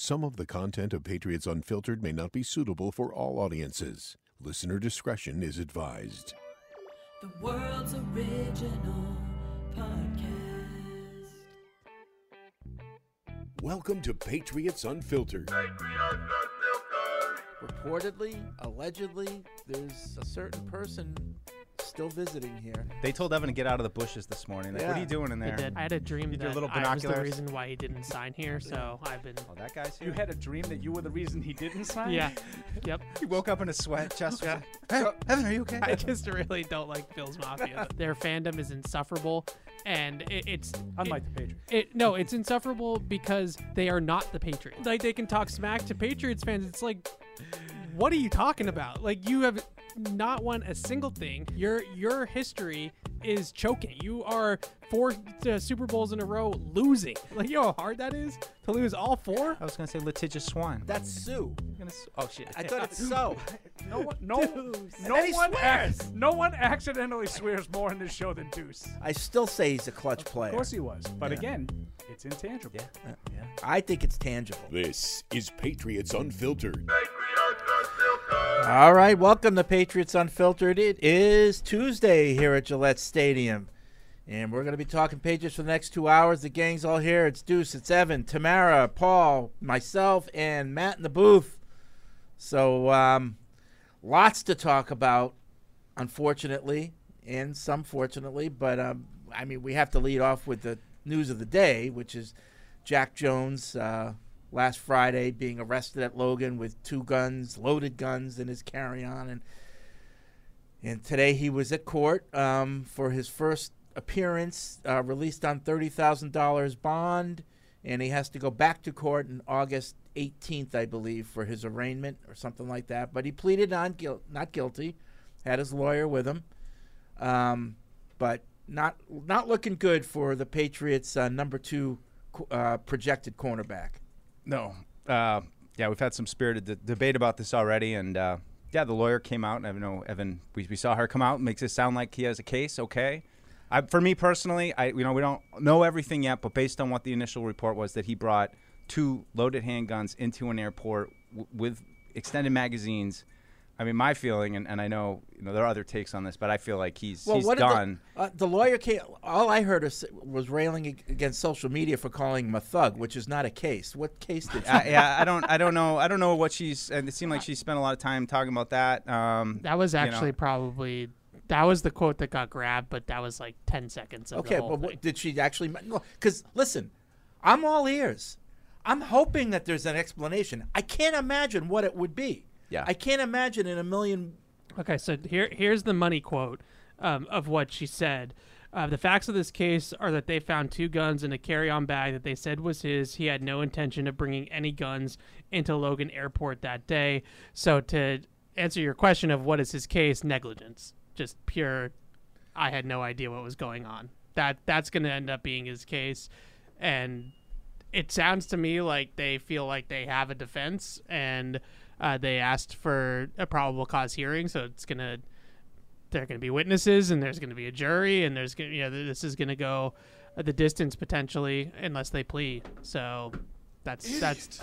Some of the content of Patriots Unfiltered may not be suitable for all audiences. Listener discretion is advised. The world's original podcast. Welcome to Patriots Unfiltered. Reportedly, allegedly, there's a certain person still visiting here. They told Evan to get out of the bushes this morning. Like, what are you doing in They there? did. I had a dream You did that little I was the binoculars? reason why he didn't sign here, so I've been. Oh, that guy's here. You had a dream that you were the reason he didn't sign? Yeah. Yep. He woke up in a sweat. Chest. Yeah. Hey, Evan, are you okay? I just really don't like Bills Mafia. Their fandom is insufferable, and it, it's Unlike it, the Patriots. it. No, it's insufferable because they are not the Patriots. Like they can talk smack to Patriots fans. It's like, what are you talking about? Like you have not won a single thing. Your your history is choking. You are four uh, Super Bowls in a row losing. Like you know how hard that is to lose all four. I was gonna say litigious swan. That's Sue. Gonna s- oh shit. I thought it's so. No one, no, Deuce. no And he one, swears. ac- no one accidentally swears more in this show than Deuce. I still say he's a clutch player. Of course he was, but Yeah. again, it's intangible. Yeah, yeah. I think it's tangible. This is Patriots Unfiltered. All right, welcome to Patriots Unfiltered. It is Tuesday here at Gillette Stadium. And we're going to be talking Patriots for the next two hours. The gang's all here. It's Deuce, it's Evan, Tamara, Paul, myself, and Matt in the booth. So, um, lots to talk about, unfortunately, and some fortunately. But, um, I mean, we have to lead off with the news of the day, which is Jack Jones uh, last Friday being arrested at Logan with two guns, loaded guns in his carry-on, and and today he was at court um, for his first appearance, uh, released on thirty thousand dollars bond, and he has to go back to court on August eighteenth, I believe, for his arraignment or something like that. But he pleaded guil- not guilty, had his lawyer with him, um, but not not looking good for the Patriots' uh, number two uh, projected cornerback. No. Uh, yeah, we've had some spirited d- debate about this already, and uh, yeah, the lawyer came out, and I know Evan. We, we saw her come out, makes it sound like he has a case. Okay. I, for me personally, I you know we don't know everything yet, but based on what the initial report was, that he brought two loaded handguns into an airport w- with extended magazines. I mean, my feeling, and, and I know you know there are other takes on this, but I feel like he's he's what done. The, uh, the lawyer came. All I heard was, was railing against social media for calling him a thug, which is not a case. What case did? I, yeah, I don't, I don't know, I don't know what she's. And it seemed like she spent a lot of time talking about that. Um, That was you know. actually probably that was the quote that got grabbed, but that was like ten seconds of okay, the whole but thing. what, did she actually? Because listen, I'm all ears. I'm hoping that there's an explanation. I can't imagine what it would be. Yeah. I can't imagine in a million. Okay, so here here's the money quote um, of what she said. Uh, the facts of this case are that they found two guns in a carry-on bag that they said was his. He had no intention of bringing any guns into Logan Airport that day. So to answer your question of what is his case, negligence, just pure. I had no idea what was going on. That that's going to end up being his case, and it sounds to me like they feel like they have a defense and uh, they asked for a probable cause hearing. So it's gonna there are gonna be witnesses and there's gonna be a jury and there's gonna you know this is gonna go uh, the distance potentially unless they plea. So that's that's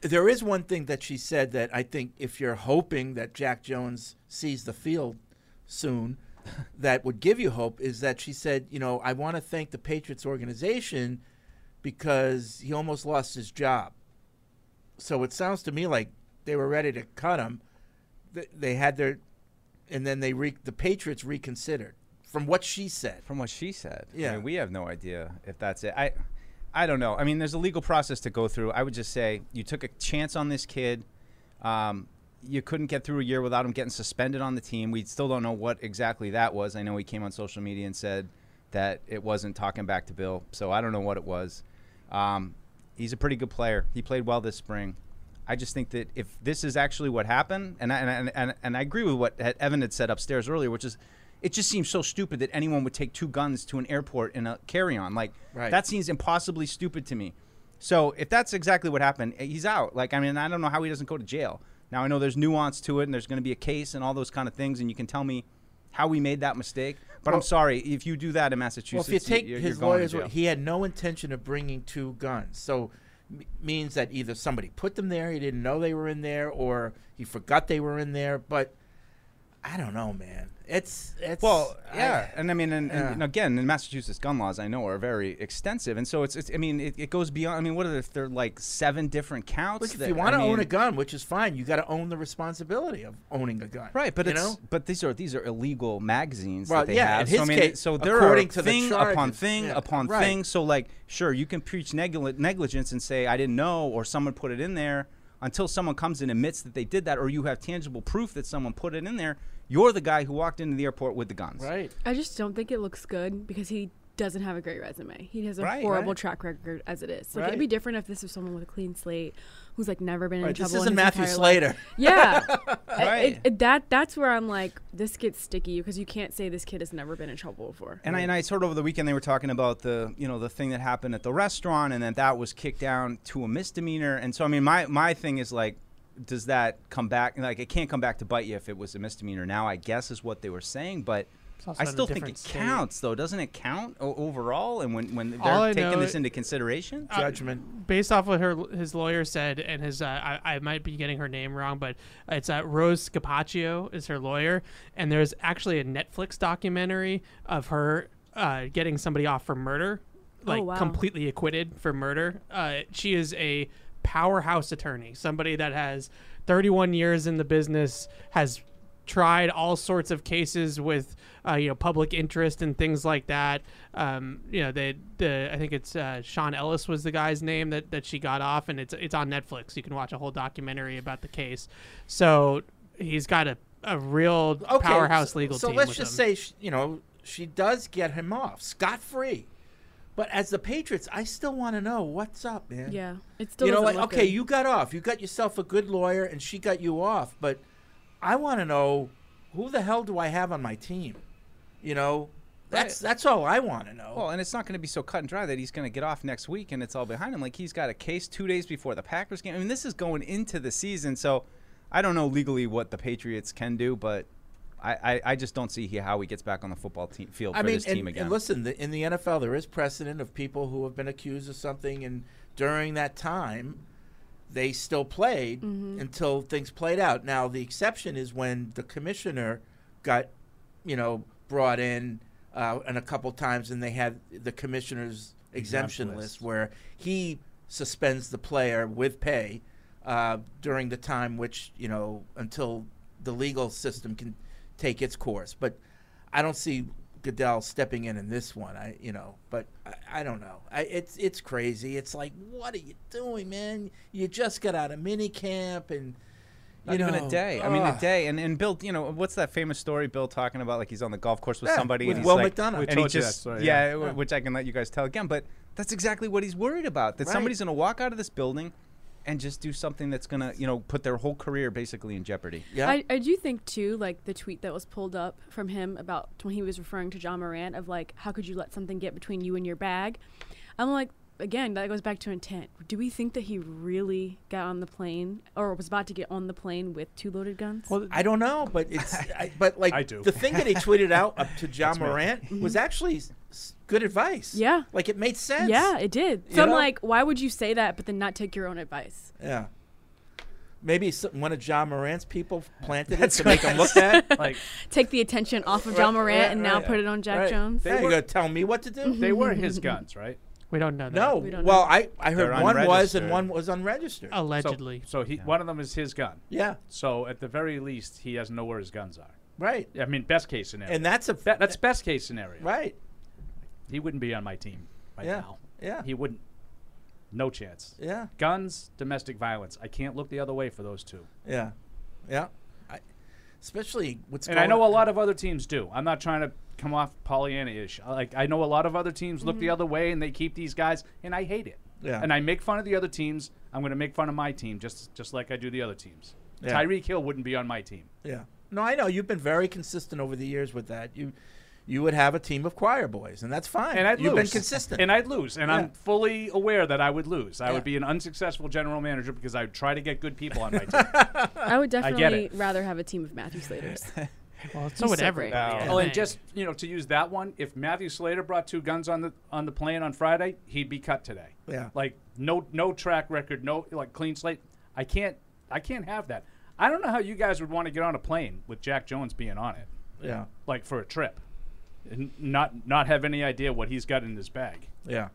There is one thing that she said that I think if you're hoping that Jack Jones sees the field soon, that would give you hope is that she said, you know, I want to thank the Patriots organization because he almost lost his job. So it sounds to me like they were ready to cut him. They had their, and then they re, the Patriots reconsidered from what she said. from what she said. I Yeah. mean, we have no idea if that's it. I, I don't know. I mean, there's a legal process to go through. I would just say you took a chance on this kid. Um, you couldn't get through a year without him getting suspended on the team. We still don't know what exactly that was. I know he came on social media and said that it wasn't talking back to Bill, so I don't know what it was. Um, he's a pretty good player. He played well this spring. I just think that if this is actually what happened, and I, and, and, and I agree with what Evan had said upstairs earlier, which is it just seems so stupid that anyone would take two guns to an airport in a carry-on. Like Right. that seems impossibly stupid to me. So if that's exactly what happened, eh, he's out. Like I mean, I don't know how he doesn't go to jail. Now I know there's nuance to it, and there's going to be a case and all those kind of things, and you can tell me how we made that mistake. But Well- I'm sorry if you do that in Well, Massachusetts. if you take you're, his you're lawyer's he had no intention of bringing two guns. So means that either somebody put them there, he didn't know they were in there, or he forgot they were in there. But I don't know, man. It's it's Well, I- yeah, and I mean, and, Yeah. and again, in Massachusetts, gun laws I know are very extensive, and so it's, it's I mean, it, it goes beyond. I mean, what are there? There are like seven different counts. Look, if you want to own mean- a gun, which is fine, you got to own the responsibility of owning a gun. Right, but you it's know? but these are these are illegal magazines Well, that they yeah, have. in so I his mean, case, so there according are to the thing upon thing yeah, upon right. thing. So like, sure, you can preach negli- negligence and say I didn't know, or someone put it in there. Until someone comes and admits that they did that, or you have tangible proof that someone put it in there, you're the guy who walked into the airport with the guns. Right. I just don't think it looks good because he doesn't have a great resume. He has a Right, horrible right. track record as it is. Like Right. it'd be different if this was someone with a clean slate who's like never been in Right. trouble. This isn't his Matthew entire life. Slater. Yeah, Right. it- it- that that's where I'm like, this gets sticky because you can't say this kid has never been in trouble before. And I, and I heard over the weekend they were talking about the you know the thing that happened at the restaurant and that that was kicked down to a misdemeanor and so I mean my my thing is like does that come back like it can't come back to bite you if it was a misdemeanor now I guess is what they were saying but I still think it state. counts though doesn't it count o- overall and when when they're taking know this into consideration Uh, Judgment. based off what her his lawyer said and his uh, I, I might be getting her name wrong but it's uh, Rose Scapicchio is her lawyer and there's actually a Netflix documentary of her uh, getting somebody off for murder like wow. completely acquitted for murder uh, she is a powerhouse attorney somebody that has 31 years in the business has tried all sorts of cases with uh, you know public interest and things like that. Um, you know, they the I think it's uh, Sean Ellis was the guy's name that, that she got off, and it's it's on Netflix. You can watch a whole documentary about the case. So he's got a a real Okay, powerhouse so, legal so team. let's just him. say, you know, she does get him off scot free. But as the Patriots, I still want to know what's up, man. yeah, it still you know, doesn't like okay, good. you got off. You got yourself a good lawyer, and she got you off. But I want to know who the hell do I have on my team? You know, that's that's all I want to know. Well, and it's not going to be so cut and dry that he's going to get off next week and it's all behind him. Like he's got a case two days before the Packers game. I mean, this is going into the season, so I don't know legally what the Patriots can do, but I, I, I just don't see how he gets back on the football team, field I for mean, this and, team again. and listen, the, in the NFL, there is precedent of people who have been accused of something, and during that time, they still played until things played out. Now, the exception is when the commissioner got, you know, brought in, uh, and a couple times, and they had the commissioner's exemption Exempt list list. where he suspends the player with pay uh, during the time which you know until the legal system can take its course. But I don't see Goodell stepping in in this one. I you know, but I, I don't know. I, it's it's crazy. It's like, what are you doing, man? You just got out of mini camp and. Not you even know, a day. I mean, a day. And and Bill, you know, what's that famous story? Bill talking about like he's on the golf course with Yeah, somebody with and he's Will like, McDonough. We and he told you that just story, yeah, yeah. w- which I can let you guys tell again. But that's exactly what he's worried about. That Right. somebody's going to walk out of this building and just do something that's going to you know put their whole career basically in jeopardy. Yeah. I, I do think too, like the tweet that was pulled up from him about when he was referring to Ja Morant of like, how could you let something get between you and your bag? I'm like, again, that goes back to intent. Do we think that he really got on the plane or was about to get on the plane with two loaded guns? Well, I don't know, but it's I, but like I do. the thing that he tweeted out up to Ja That's me. Morant was mm-hmm. actually s- s- good advice. Yeah. like it made sense. yeah, it did. You So I'm know? like, why would you say that but then not take your own advice? yeah. Maybe some, one of Ja Morant's people planted it to make him look bad. Like Take the attention off of Ja Right, Morant right, and now right. put it on Jack Right. Jones. They Now you're were- gonna tell me what to do? they were his guns, right? we don't know that. No. We don't Well, know. I I heard They're one was and one was unregistered. Oh. So- allegedly. So, he one of them is his gun. Yeah, So at the very least, he doesn't know where his guns are. right. I mean, best case scenario. And that's a That- that's best case scenario. right. He wouldn't be on my team right Yeah. now. Yeah. He wouldn't. No chance. Yeah, Guns, domestic violence. I can't look the other way for those two. yeah, yeah. I, especially what's And I know a lot of other teams do. I'm not trying to come off Pollyanna-ish. Like I know a lot of other teams look the mm-hmm. other way and they keep these guys, and I hate it. Yeah. And I make fun of the other teams. I'm going to make fun of my team just just like I do the other teams. Yeah. Tyreek Hill wouldn't be on my team. Yeah. No, I know you've been very consistent over the years with that. You you would have a team of choir boys, and that's fine. And I'd You've lose. been consistent. And I'd lose. And Yeah. I'm fully aware that I would lose. I Yeah. would be an unsuccessful general manager because I would try to get good people on my team. I would definitely it. rather have a team of Matthew Slaters. Well, so would so everybody. great. Oh, well, and just you know, to use that one, if Matthew Slater brought two guns on the on the plane on Friday, he'd be cut today. Yeah. Like no no track record, no like clean slate. I can't I can't have that. I don't know how you guys would want to get on a plane with Jack Jones being on it, Yeah. like for a trip, and not not have any idea what he's got in his bag. Yeah.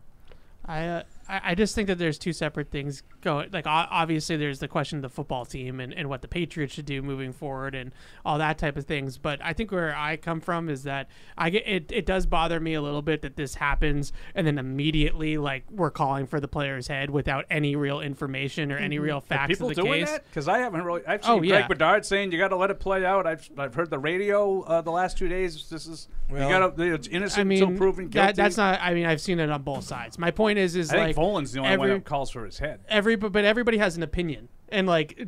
I, uh, I I just think that there's two separate things going. Like obviously, there's the question of the football team and, and what the Patriots should do moving forward and all that type of things. But I think where I come from is that I get it. It does bother me a little bit that this happens and then immediately like we're calling for the player's head without any real information or any real Are facts people of the doing case. that? Because I haven't really. I've seen Oh, Greg yeah. Bedard saying you got to let it play out. I've I've heard the radio uh, the last two days. This is Well, you got to. It's innocent I mean, until proven guilty. that, that's not. I mean, I've seen it on both sides. My point is, is I like think Volan's the only every, one that calls for his head. every but, but everybody has an opinion and like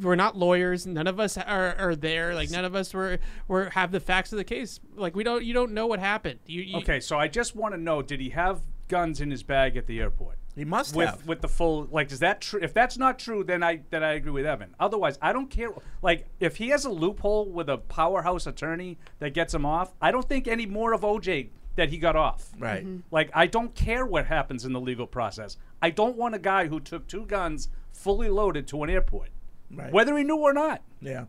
we're not lawyers none of us are, are there like none of us were, were have the facts of the case like we don't you don't know what happened you, you Okay, so I just want to know: Did he have guns in his bag at the airport? He must with have. with the full like is that true if that's not true then i then i agree with evan otherwise i don't care like if he has a loophole with a powerhouse attorney that gets him off i don't think any more of oj that he got off Right. Mm-hmm. like i don't care what happens in the legal process i don't want a guy who took two guns fully loaded to an airport Right. whether he knew or not Yeah.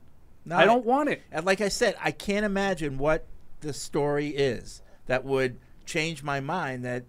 No, i don't want it And like I said, I can't imagine what the story is that would change my mind that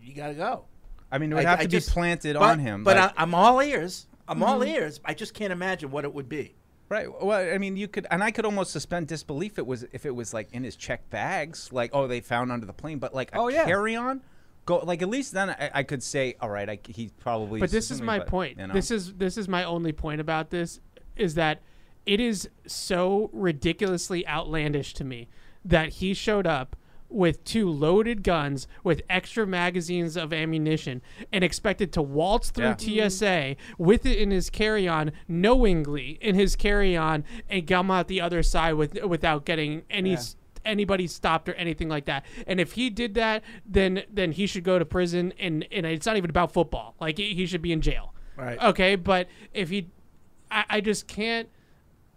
you got to go. I mean, it would I- have I to just- be planted but, on him. But like- I, I'm all ears. I'm all mm-hmm. ears. I just can't imagine what it would be. Right. Well, I mean, you could, and I could almost suspend disbelief. It was if it was like in his check bags, like oh, they found under the plane, but like a Oh, yeah. carry on, go like at least then I, I could say, all right, I, he probably. but this is my but, point you know. this is this is my only point about this is that it is so ridiculously outlandish to me that he showed up with two loaded guns with extra magazines of ammunition and expected to waltz through Yeah. TSA with it in his carry-on knowingly in his carry-on and come out the other side with without getting any s anybody stopped or anything like that. And if he did that, then then he should go to prison and and it's not even about football. Like he he should be in jail. Right. Okay, but if he I, I just can't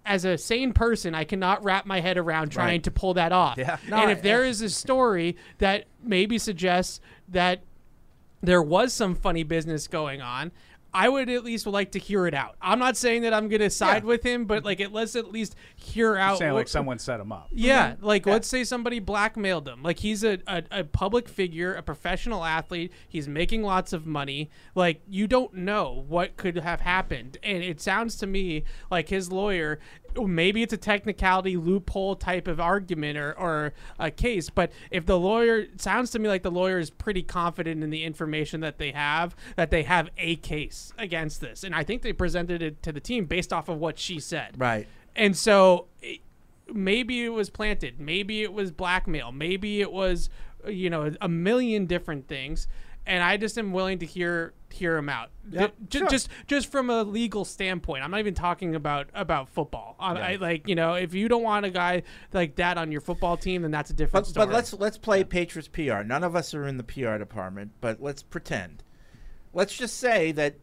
as a sane person, I cannot wrap my head around trying Right. to pull that off. Yeah. No, and I- if there is a story that maybe suggests that there was some funny business going on, I would at least like to hear it out. I'm not saying that I'm going to side Yeah. with him, but like it, let's at least hear out. saying like someone set him up yeah, mm-hmm. like let's say somebody blackmailed him. Like he's a, a, a public figure, a professional athlete. He's making lots of money. Like you don't know what could have happened. And it sounds to me like his lawyer maybe it's a technicality loophole type of argument or, or a case, but if the lawyer sounds to me like the lawyer is pretty confident in the information that they have, that they have a case against this. And I think they presented it to the team based off of what she said. Right. And so maybe it was planted, maybe it was blackmail, maybe it was you know a million different things. And I just am willing to hear hear him out, Yep, Ju- sure. just just from a legal standpoint. I'm not even talking about about football. I, I, like you know, if you don't want a guy like that on your football team, then that's a different But, story. but let's let's play Patriots PR. None of us are in the PR department, but let's pretend. Let's just say that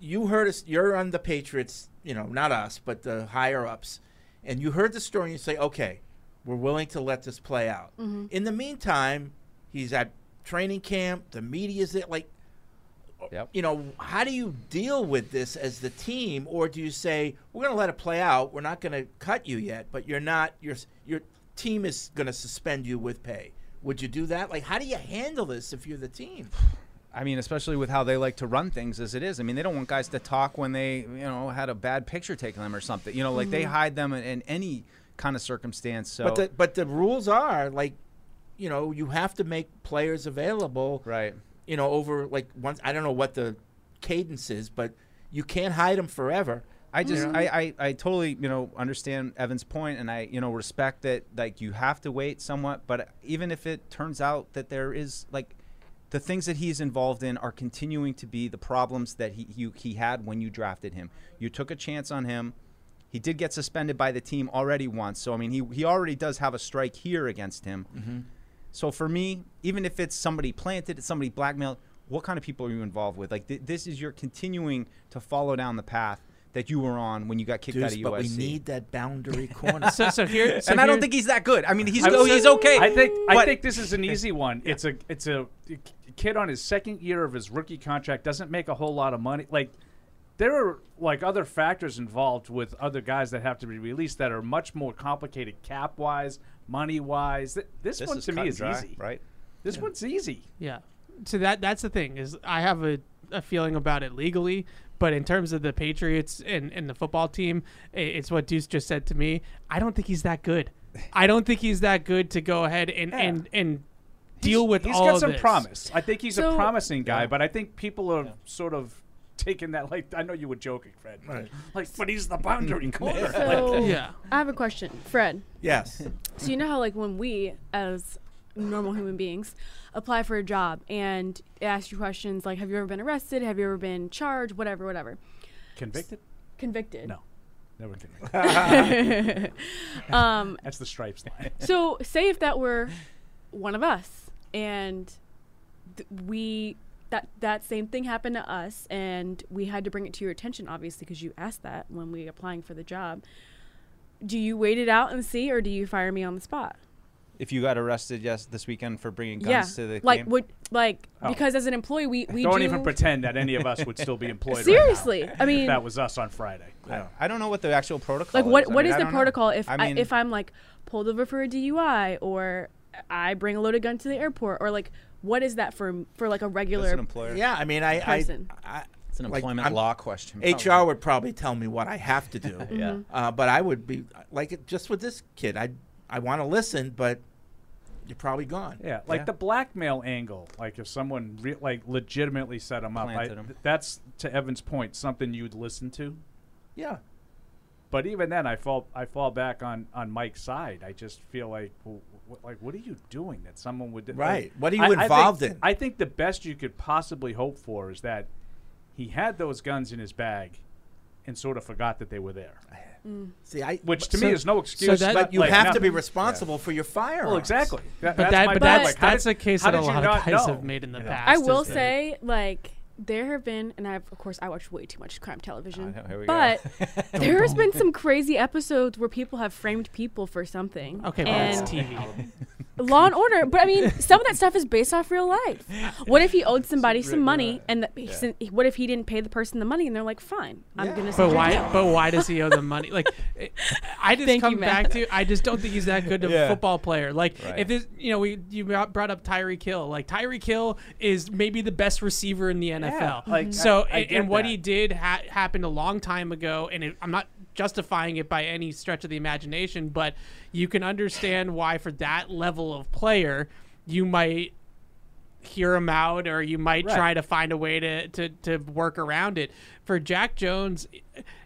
you heard us. You're on the Patriots. You know, not us, but the higher ups, and you heard the story. and You say, "Okay, we're willing to let this play out." Mm-hmm. In the meantime, he's at training camp. The media's there. Like, Yep. you know, how do you deal with this as the team, or do you say we're going to let it play out? We're not going to cut you yet, but you're not. Your your team is going to suspend you with pay. Would you do that? Like, how do you handle this if you're the team? I mean, especially with how they like to run things as it is. I mean, they don't want guys to talk when they, you know, had a bad picture taken of them or something. You know, like they mm-hmm. hide them in, in any kind of circumstance. So But the but the rules are like, you know, you have to make players available. right. You know, over like once I don't know what the cadence is, but you can't hide them forever. I just I, I I totally you know understand Evan's point and I you know respect that like you have to wait somewhat but even if it turns out that there is like the things that he's involved in are continuing to be the problems that he you, he had when you drafted him. You took a chance on him. He did get suspended by the team already once. So I mean he he already does have a strike here against him. Mm-hmm. So for me, even if it's somebody planted, it's somebody blackmailed, what kind of people are you involved with? Like th- this is you're continuing to follow down the path that you were on when you got kicked out of USC. but we need that boundary corner. So, so here, so and I don't think he's that good. I mean, he's I oh, he's okay. I think I think this is an easy one. It's a it's a kid on his second year of his rookie contract doesn't make a whole lot of money. Like there are like other factors involved with other guys that have to be released that are much more complicated cap wise, money wise. Th- This, this one to me is dry, easy. right? This one's easy. Yeah. So that that's the thing is I have a, a feeling about it legally, but in terms of the Patriots and, and the football team, it's what Deuce just said to me. I don't think he's that good. I don't think he's that good to go ahead and Yeah. and, and deal with He's all He's got of some this. promise. I think he's a promising guy, Yeah. but I think people are sort of taking that like I know you were joking, Fred. Right. Like, but he's the boundary corner. So Yeah. I have a question, Fred. yes. So you know how like when we as normal human beings apply for a job and it asks you questions like have you ever been arrested, have you ever been charged, whatever, whatever. Convicted? Convicted. No. Never convicted. um That's the stripes line. so say if that were one of us and th- we that that same thing happened to us and we had to bring it to your attention obviously because you asked that when we applying for the job do you wait it out and see or do you fire me on the spot If you got arrested yes this weekend for bringing guns yeah to the like game, would like Oh. because as an employee we we Don't do even pretend that any of us would still be employed. right now seriously i mean if that was us on Friday. I, I don't know what the actual protocol. like what is. I what mean, is the don't know. protocol if I I if i'm like pulled over for a dui or i bring a loaded gun to the airport or like what is that for for like a that's regular an employer. Yeah, I mean, I, I, Person. I it's an employment I'm- law question. HR would probably tell me what I have to do. Yeah. Mm-hmm. Uh, but I would be like just with this kid. I I want to listen, but you're probably gone. Yeah, like Yeah. the blackmail angle. Like if someone re- like legitimately set him up, I, Planted him. th- that's to Evan's point, something you'd listen to. Yeah. But even then, I fall I fall back on on Mike's side. I just feel like, well, wh- like what are you doing that someone would do? Right. like, What are you I- I think- involved in? I think the best you could possibly hope for is that he had those guns in his bag, and sort of forgot that they were there. Mm. See, I Which to So- me is no excuse. that- but you like, have to be nothing. responsible for your firearms. Well, exactly. That- But that's that my but point. that's Like, that's did- a case that a lot of guys know? have made in the You know? past. I will say, like, there have been, and I've, of course, I watch way too much crime television, I know, here we go. but there has been some crazy episodes where people have framed people for something. Okay, but and it's TV. Law and Order, but I mean, some of that stuff is based off real life. What if he owed somebody some money, and the, he sent- what if he didn't pay the person the money, and they're like, "Fine, I'm gonna." But send you to why? jail." But why does he owe them money? Like, it- I just Thank come you, back to. I just don't think he's that good of Yeah. a football player. Like, Right. if this, you know, we you brought brought up Tyreek Hill. Like, Tyreek Hill is maybe the best receiver in the NFL. Like, mm-hmm. so, I- I and, and what that. he did ha- happened a long time ago, and it, I'm not justifying it by any stretch of the imagination, but you can understand why for that level of player, you might hear him out or you might Right. try to find a way to, to, to work around it. For Jack Jones,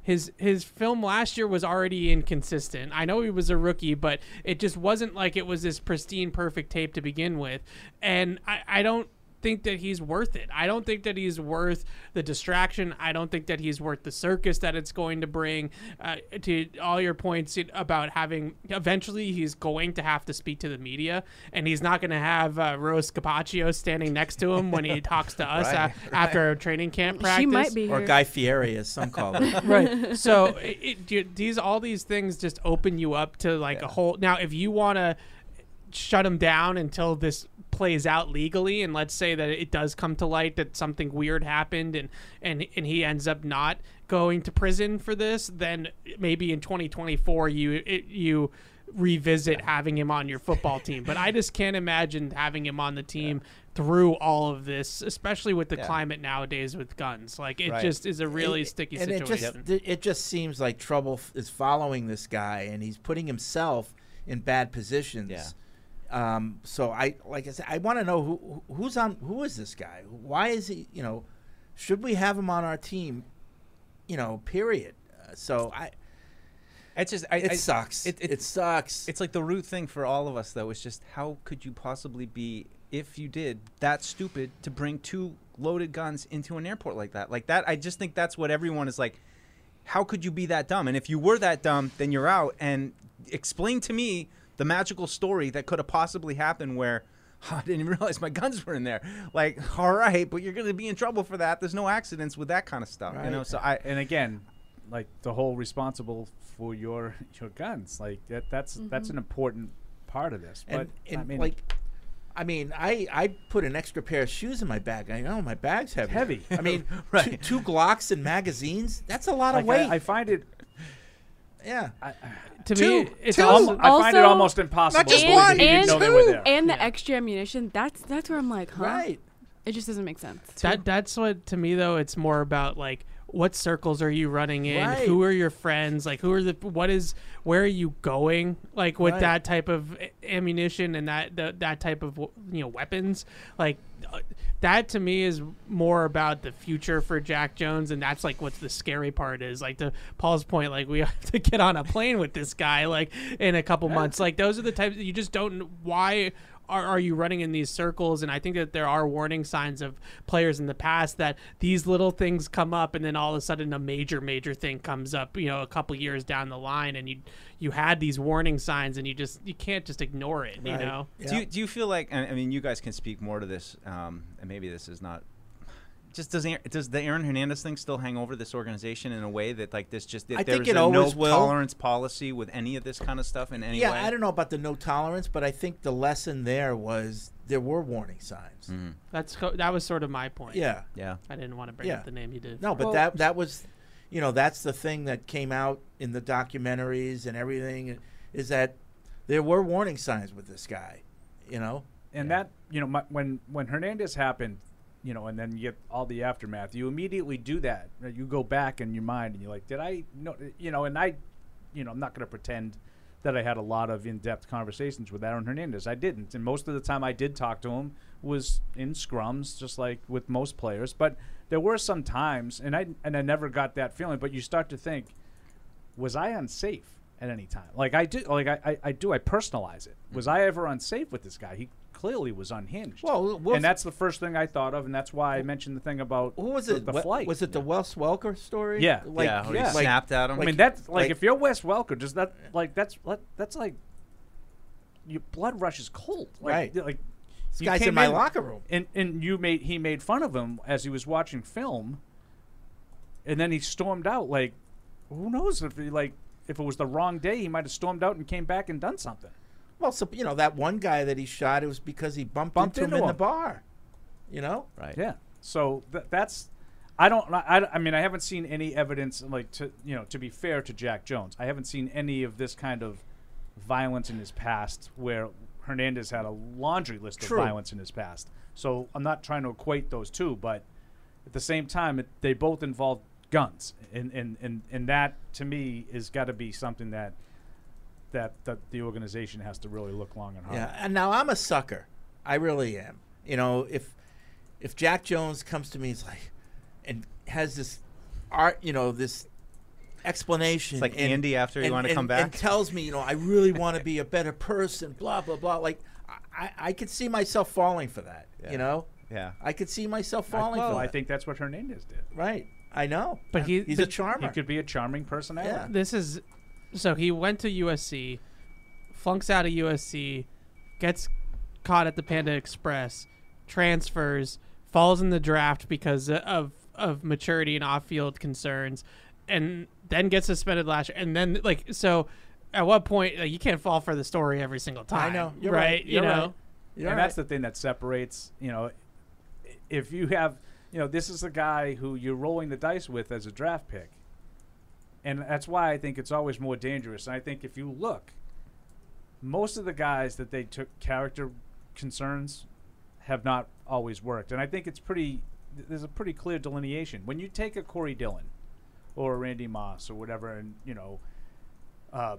his his film last year was already inconsistent. I know he was a rookie, but it just wasn't like it was this pristine perfect tape to begin with. And I, I don't think that he's worth it. I don't think that he's worth the distraction. I don't think that he's worth the circus that it's going to bring. Uh, to all your points about having, eventually he's going to have to speak to the media, and he's not going to have uh, Rose Capaccio standing next to him when he talks to us Right, a- after a training camp practice. she might be Or here. Guy Fieri, as some call it. right. So it, it, these all these things just open you up to like a whole. Now, if you want to shut him down until this plays out legally, and let's say that it does come to light that something weird happened, and and and he ends up not going to prison for this, then maybe in 2024 you it, you revisit having him on your football team. But I just can't imagine having him on the team through all of this, especially with the Yeah. climate nowadays with guns. Like it Right. just is a really It- sticky and situation. It just, it just seems like trouble is following this guy, and he's putting himself in bad positions. Yeah. Um, so I, like I said, I want to know who who- who's on who is this guy? Why is he? You know, should we have him on our team? You know, period. Uh, so I, It's just I, it I- sucks. It, It, it, sucks. it's like the root thing for all of us though. It's just how could you possibly be if you did that stupid to bring two loaded guns into an airport like that? Like that. I just think that's what everyone is like. How could you be that dumb? And if you were that dumb, then you're out. And explain to me the magical story that could have possibly happened where. "Oh, I didn't realize my guns were in there. Like, all right, but you're going to be in trouble for that. There's no accidents with that kind of stuff, you know. So I, And again, like the whole responsible for your your guns. Like that that's that's mm-hmm. an important part of this. But and, and I mean, like I mean, I, I put an extra pair of shoes in my bag. I know my bag's heavy. Heavy. I mean, Right. two, two Glocks and magazines. That's a lot like of weight. I, I find it. Yeah. I, To Two- me, it's two- also I find it almost impossible. just to believe one, that and, know they were there. and the Yeah. extra ammunition. That's that's where I'm like, huh? Right. It just doesn't make sense. that that's what to me though it's more about like what circles are you running in? Right. who are your friends? Like who are the what is where are you going? Like with Right. that type of ammunition and that the, that type of you know weapons. Like uh, that to me is more about the future for Jack Jones and that's like what's the scary part is. Like to Paul's point like we have to get on a plane with this guy like in a couple months. Like those are the types that you just don't why are, are you running in these circles? And I think that there are warning signs of players in the past that these little things come up, and then all of a sudden a major, major thing comes up. You know, a couple years down the line, and you you had these warning signs, and you just you can't just ignore it. You Right. know, Do you, do you feel like I I mean you guys can speak more to this um, and maybe this is not just does Aaron, does the Aaron Hernandez thing still hang over this organization in a way that like this just that I think there's it a always no will. tolerance policy with any of this kind of stuff in any yeah, way? I don't know about the no tolerance, but I think the lesson there was there were warning signs. Mhm. that's co- that was sort of my point. Yeah. Yeah. I didn't want to bring Yeah. up the name you did. No, but Well- that that was, you know, that's the thing that came out in the documentaries and everything, is that there were warning signs with this guy. You know. and Yeah. that you know my, when when Hernandez happened, you know, and then you get all the aftermath. You immediately do that. Uh, You go back in your mind and you're like, did I know? You know, and I, you know, I'm not going to pretend that I had a lot of in-depth conversations with Aaron Hernandez. I didn't, and most of the time I did talk to him was in scrums, just like with most players. But there were some times, and I and I never got that feeling. But you start to think, was I unsafe at any time? Like I do, like I, I, I do. I personalize it. Was I ever unsafe with this guy? He clearly was unhinged. Well, was- and that's the first thing I thought of, and that's why I mentioned the thing about Who was it? The Wha- flight. Was it the Wes Welker story? Yeah. Like, yeah, he yeah. like- snapped at him. I mean, that's like, like- if you're Wes Welker, does that like that's like that's like your blood rushes cold. Like, Right. Like this you guy's in my locker room. and and you made he made fun of him as he was watching film, and then he stormed out. Like, who knows if he like if it was the wrong day, he might have stormed out and came back and done something. Well, so, you know that one guy that he shot, it was because he bumped, Bumped into him into in the bar. You know. right. Yeah. So th- that's. I don't. I, I mean, I haven't seen any evidence. Like to you know, to be fair to Jack Jones, I haven't seen any of this kind of violence in his past where Hernandez had a laundry list True. of violence in his past. So I'm not trying to equate those two, but at the same time, it, they both involve guns, and and and and that to me is got to be something that that that the organization has to really look long and hard. Yeah, and now I'm a sucker. I really am. You know, if if Jack Jones comes to me, he's like, and has this art, you know, this explanation. It's like and- Andy after you and- wanna and- come back. and tells me, you know, I really want to be a better person. Blah blah blah. Like, I I could see myself falling for that. Yeah. You know, Yeah. I could see myself I, falling well, for I think that's what Hernandez did. right. I know. But he- he's but a charmer. He could be a charming personality. Yeah. this is so he went to USC, flunks out of USC, gets caught at the Panda Express, transfers, falls in the draft because of of maturity and off-field concerns, and then gets suspended last year. And then like so, at what point like, you can't fall for the story every single time? I time? know. You're right? right. You You're know. right. You're and right. that's the thing that separates. You know, if you have, you know, this is a guy who you're rolling the dice with as a draft pick, and that's why I think it's always more dangerous. And I think if you look, most of the guys that they took character concerns have not always worked, and I think it's pretty. th- There's a pretty clear delineation when you take a Corey Dillon, or a Randy Moss, or whatever, and you know, uh,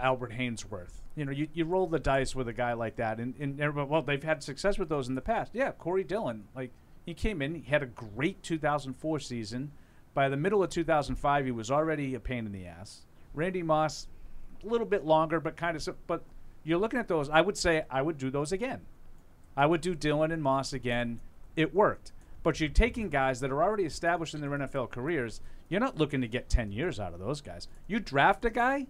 Albert Haynesworth. You know, you, you roll the dice with a guy like that, and, and everybody, well, they've had success with those in the past. Yeah, Corey Dillon, like he came in, he had a great 2004 season. By the middle of 2005, he was already a pain in the ass. Randy Moss, a little bit longer, but kind of. But you're looking at those. I would say I would do those again. I would do Dillon and Moss again. It worked. But you're taking guys that are already established in their NFL careers. You're not looking to get 10 years out of those guys. You draft a guy,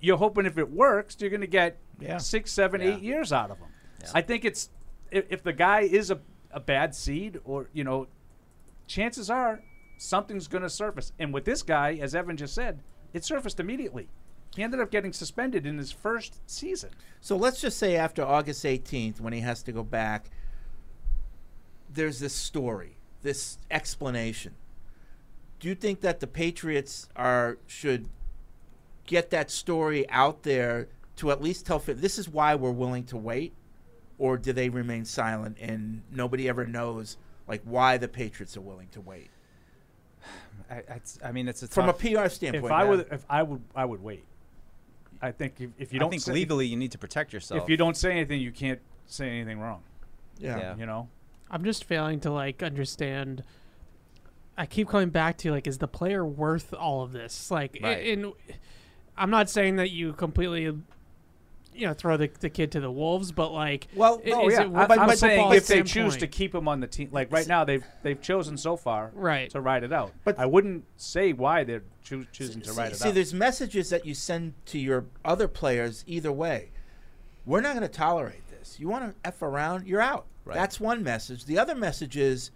you're hoping if it works, you're going to get Yeah. six, seven, Yeah. eight years out of him. I think it's if, if the guy is a, a bad seed or you know, chances are something's going to surface. And with this guy, as Evan just said, it surfaced immediately. He ended up getting suspended in his first season. So let's just say after August 18th, when he has to go back, there's this story, this explanation. Do you think that the Patriots are should get that story out there to at least tell this is why we're willing to wait, or do they remain silent and nobody ever knows like why the Patriots are willing to wait? I, it's- I mean, it's a From a tough- PR standpoint, If I uh, would, if I would, I would wait. I think if, if you don't I think say, legally you need to protect yourself. if you don't say anything, you can't say anything wrong. yeah. Yeah. You know, I'm just failing to like understand. I keep coming back to like, is the player worth all of this? Like, Right. in, I'm not saying that you completely, you know, throw the, the kid to the wolves, but like, Well, i- no, is yeah, it I- worth but- it I'm from saying if they choose standpoint? to keep him on the team, like right now they've they've chosen so far Right. to ride it out. But- I wouldn't say why they're choo- choosing to see, ride it see, out. See, there's messages that you send to your other players either way. We're not going to tolerate this. You want to f around, you're out. Right. That's one message. The other message is,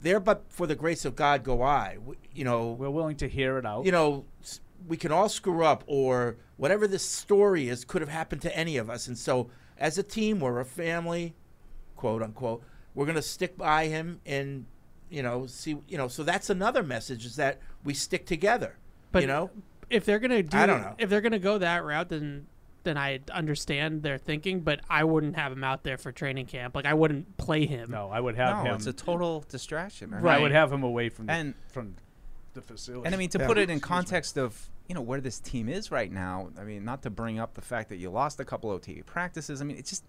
there, but for the grace of God, go I. W- You know, We're willing to hear it out. you know, s- we can all screw up, or whatever this story is could have happened to any of us. And so, as a team, we're a family, quote unquote. We're going to stick by him and, you know, see, you know. So that's another message is that we stick together. But you know, if they're gonna do, I don't know. if they're gonna go that route, then then I understand their thinking, but I wouldn't have him out there for training camp. Like I wouldn't play him. no, I would have no, him. it's a total distraction. I mean, I would have him away from the, And- from the facility. And I mean, to Yeah. put it in context of you know where this team is right now. I mean, not to bring up the fact that you lost a couple OTA practices. I mean, it's just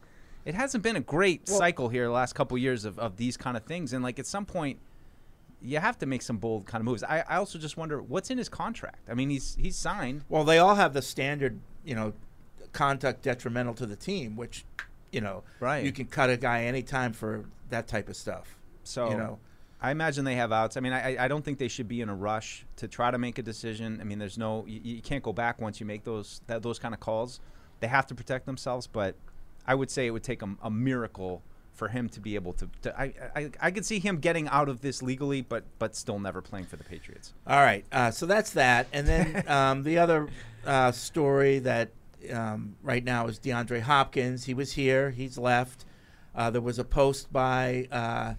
it hasn't been a great cycle here the last couple years of, of these kind of things. And like at some point, you have to make some bold kind of moves. I, I also just wonder what's in his contract. I mean, he's he's signed. Well, they all have the standard, you know, conduct detrimental to the team, which, you know, Right. you can cut a guy anytime for that type of stuff. So you know, I imagine they have outs. I mean, I, I don't think they should be in a rush to try to make a decision. I mean, there's no you, you can't go back once you make those that, those kind of calls. They have to protect themselves, but I would say it would take a, a miracle for him to be able to. to I, I I could see him getting out of this legally, but but still never playing for the Patriots. all right. Uh, so that's that, and then um, the other uh, story that um, right now is DeAndre Hopkins. He was here. He's left. Uh, there was a post by uh,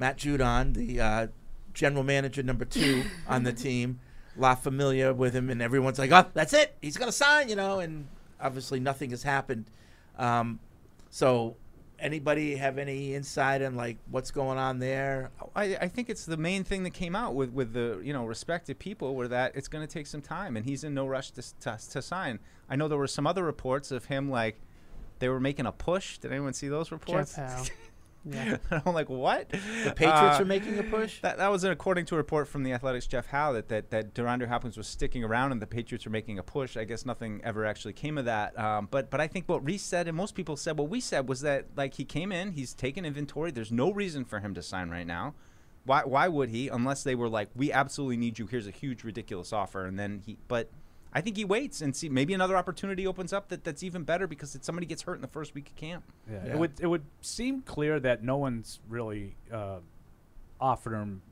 Matt Judon, the uh, general manager number two on the team, La Familia with him, and everyone's like, "Oh, that's it. He's gonna sign," you know. And obviously, nothing has happened. Um, so, anybody have any insight on like what's going on there? I, I think it's the main thing that came out with, with the you know respected people were that it's going to take some time and he's in no rush to, to to sign. I know there were some other reports of him like they were making a push. Did anyone see those reports? Jeff Howe. Yeah. I'm like, what? The Patriots Uh, are making a push. That, that was according to a report from the Athletic's Jeff Howe that that DeAndre Hopkins was sticking around and the Patriots were making a push. I guess nothing ever actually came of that. Um, but but I think what Reiss said and most people said what we said was that like he came in, he's taken inventory. There's no reason for him to sign right now. Why why would he unless they were like we absolutely need you. Here's a huge ridiculous offer and then he but. I think he waits and see maybe another opportunity opens up that, that's even better because it, somebody gets hurt in the first week of camp. Yeah, Yeah. It would it would seem clear that no one's really uh, offered him,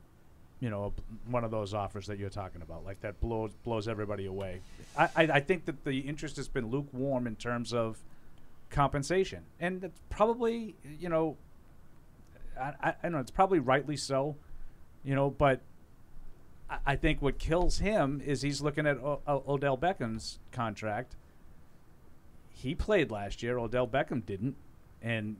you know, one of those offers that you're talking about, like that blows blows everybody away. I, I, I think that the interest has been lukewarm in terms of compensation, and it's probably you know, I, I, I don't know, it's probably rightly so, you know, but. I- think what kills him is he's looking at o- o- Odell Beckham's contract. He played last year. Odell Beckham didn't, and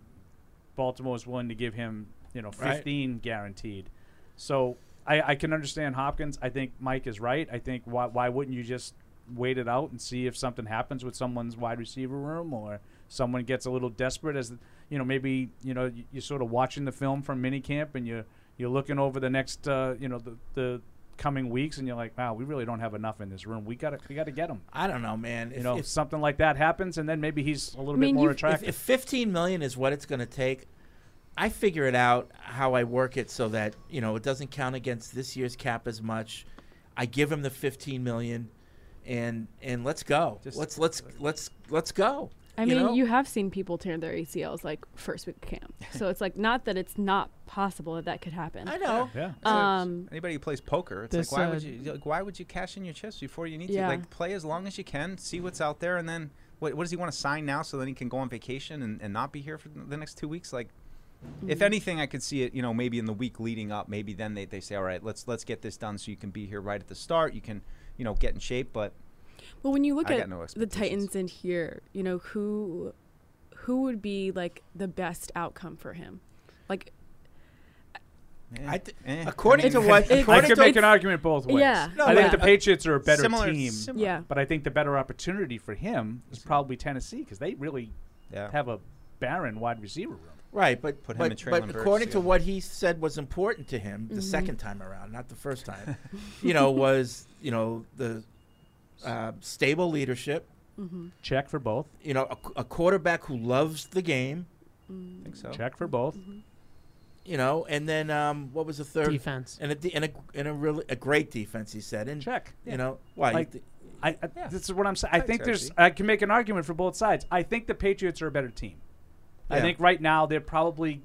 Baltimore was willing to give him, you know, Right. 15 guaranteed. So I, I can understand Hopkins. I think Mike is right. I think why why wouldn't you just wait it out and see if something happens with someone's wide receiver room or someone gets a little desperate as you know maybe you know you- you're sort of watching the film from minicamp and you you're looking over the next uh, you know the the coming weeks and you're like wow we really don't have enough in this room we got to we got to get him I don't know, man. you If, know if, something like that happens and then maybe he's a little I mean, bit more you've- if, attractive if 15 million is what it's going to take, I figure it out how I work it so that you know it doesn't count against this year's cap as much. I give him the 15 million, and and let's go. Just- let's let's let's let's go. I You mean, know? you have seen people tear their ACLs like first week of camp, so it's like not that it's not possible that that could happen. I know. Yeah. So Um, anybody who plays poker, it's This, like why uh, would you like, why would you cash in your chips before you need Yeah. to? Like play as long as you can, see what's out there, and then what, what does he want to sign now so then he can go on vacation and, and not be here for the next two weeks? Like, Mm-hmm. if anything, I could see it. You know, maybe in the week leading up, maybe then they, they say, all right, let's let's get this done so you can be here right at the start. You can, you know, get in shape. But Well, when you look I at no the. Titans in here, you know who who would be like the best outcome for him? Like, eh, I th- eh, according I to what- It- I could to make an argument both ways. Yeah. No, I think the Patriots are a better similar, team, similar. yeah, but I think the better opportunity for him is probably Tennessee because they really Yeah. have a barren wide receiver room. Right, but Put him but, and Treylon but Burks according to what he said was important to him the Mhm. second time around, not the first time, you know, was you know the uh, stable leadership. mm-hmm. Check for both. You know, a, a quarterback who loves the game. Mm. I think so. Check for both. You know, and then um, what was the third? Defense. And a de- and a and a really a great defense. He said, and Check. you know why? Like- you I, I Yeah. this is what I'm saying. I Thanks, think there's RC. I can make an argument for both sides. I think the Patriots are a better team. I think right now they're probably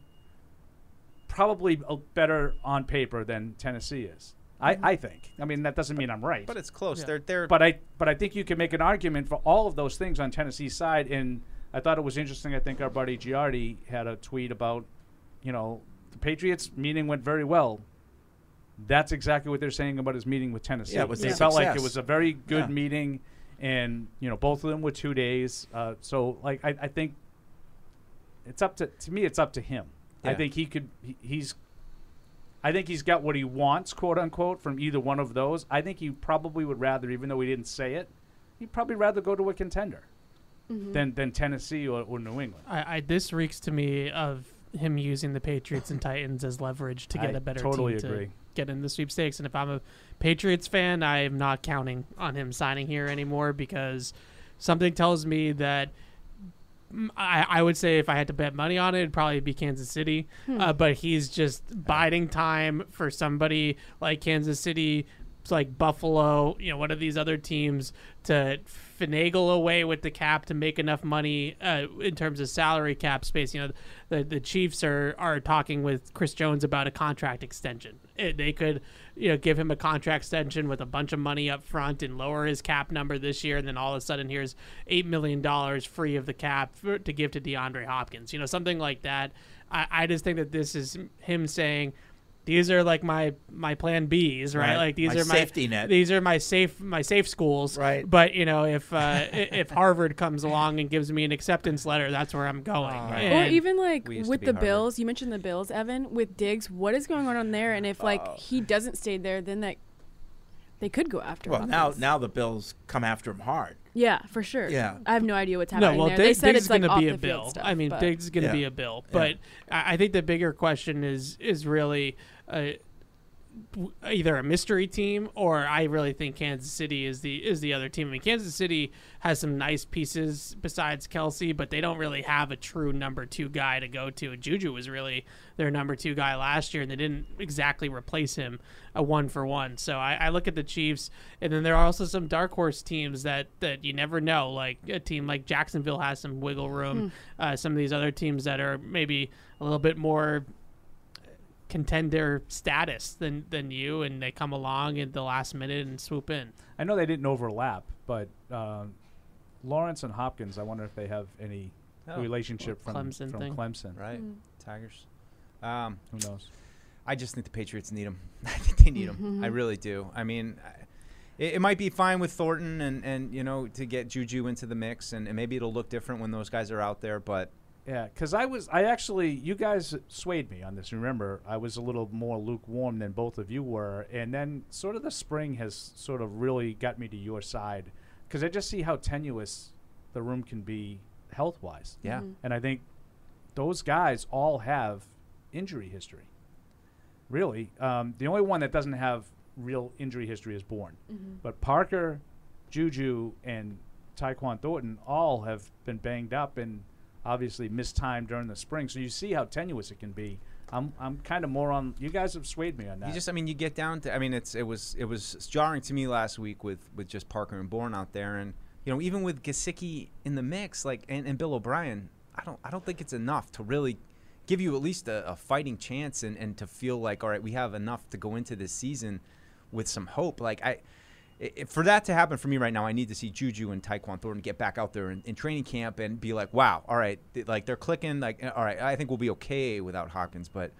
probably a- better on paper than Tennessee is. I, I think. I mean that doesn't mean I'm right. But it's close. Yeah. They're they're But I but I think you can make an argument for all of those things on Tennessee's side. And I thought it was interesting. I think our buddy Giardi had a tweet about, you know, the Patriots meeting went very well. That's exactly what they're saying about his meeting with Tennessee. Yeah, it was they a felt like it was a very good Yeah. meeting, and you know both of them were two days. Uh, so like I, I think it's up to to me. It's up to him. I think he could. He, he's I think he's got what he wants, quote unquote, from either one of those. I think he probably would rather, even though he didn't say it, he'd probably rather go to a contender Mm-hmm. than than Tennessee or, or New England. I, I this reeks to me of him using the Patriots and Titans as leverage to get I a better totally team agree. to get in the sweepstakes. And if I'm a Patriots fan, I am not counting on him signing here anymore because something tells me that. Mm, I, I would say if I had to bet money on it, it'd probably be Kansas City. Uh, but he's just biding time for somebody like Kansas City, like Buffalo, you know, one of these other teams to finagle away with the cap to make enough money uh, in terms of salary cap space. You know, the the Chiefs are are talking with Chris Jones about a contract extension. It, they could, you know, give him a contract extension with a bunch of money up front and lower his cap number this year, and then all of a sudden here's eight million dollars free of the cap for, to give to DeAndre Hopkins. You know, something like that. I, I just think that this is him saying. These are like my my plan Bs, right? Right. Like these My are my safety net. These are my safe my safe schools, Right. But you know, if uh, if Harvard comes along and gives me an acceptance letter, that's where I'm going. Right. Or even like we used to with the Harvard. Bills, you mentioned the Bills, Evan, with Diggs. What is going on on there? And if like he doesn't stay there, then that they could go after. Him. Well, now Hopkins. now the Bills come after him hard. yeah, for sure. Yeah. I have no idea what's happening. no, happening well, there. Dig- they said Diggs it's like going to be a bill. Stuff, I mean, but- Diggs is going to Yeah. be a bill, Yeah. but I, I think the bigger question is is really. Uh, w- either a mystery team or I really think Kansas City is the is the other team. I mean, Kansas City has some nice pieces besides Kelce, but they don't really have a true number two guy to go to. And Juju was really their number two guy last year, and they didn't exactly replace him a one for one. So I, I look at the Chiefs, and then there are also some dark horse teams that that you never know. Like a team like Jacksonville has some wiggle room. Uh, some of these other teams that are maybe a little bit more contender status than than you, and they come along at the last minute and swoop in. I know they didn't overlap, but uh, Lawrence and Hopkins. I wonder if they have any Oh, relationship from Clemson from thing. Clemson. right. Mm. Tigers. Um, Who knows? I just think the Patriots need them. I think they need them. Mm-hmm. I really do. I mean, I- it, it might be fine with Thornton and, and you know to get Juju into the mix, and, and maybe it'll look different when those guys are out there. But Yeah, because I was, I actually, you guys swayed me on this. Remember, I was a little more lukewarm than both of you were, and then sort of the spring has sort of really got me to your side because I just see how tenuous the room can be health wise. yeah, And I think those guys all have injury history. Really, um, the only one that doesn't have real injury history is Bourne. But Parker, Juju, and Tyquan Thornton all have been banged up and obviously missed time during the spring. So you see how tenuous it can be. I'm I'm kind of more on. You guys have swayed me on that. you just I mean you get down to I mean it's it was it was jarring to me last week with with just Parker and Bourne out there, and you know, even with Gesicki in the mix, like and, and Bill O'Brien, I don't I don't think it's enough to really give you at least a, a fighting chance and, and to feel like all right, we have enough to go into this season with some hope. Like I. i- i- for that to happen for me right now, I need to see Juju and Tyquan Thornton get back out there in, in training camp and be like, "Wow, all right, th- like they're clicking. Like, all right, I think we'll be okay without Hopkins." But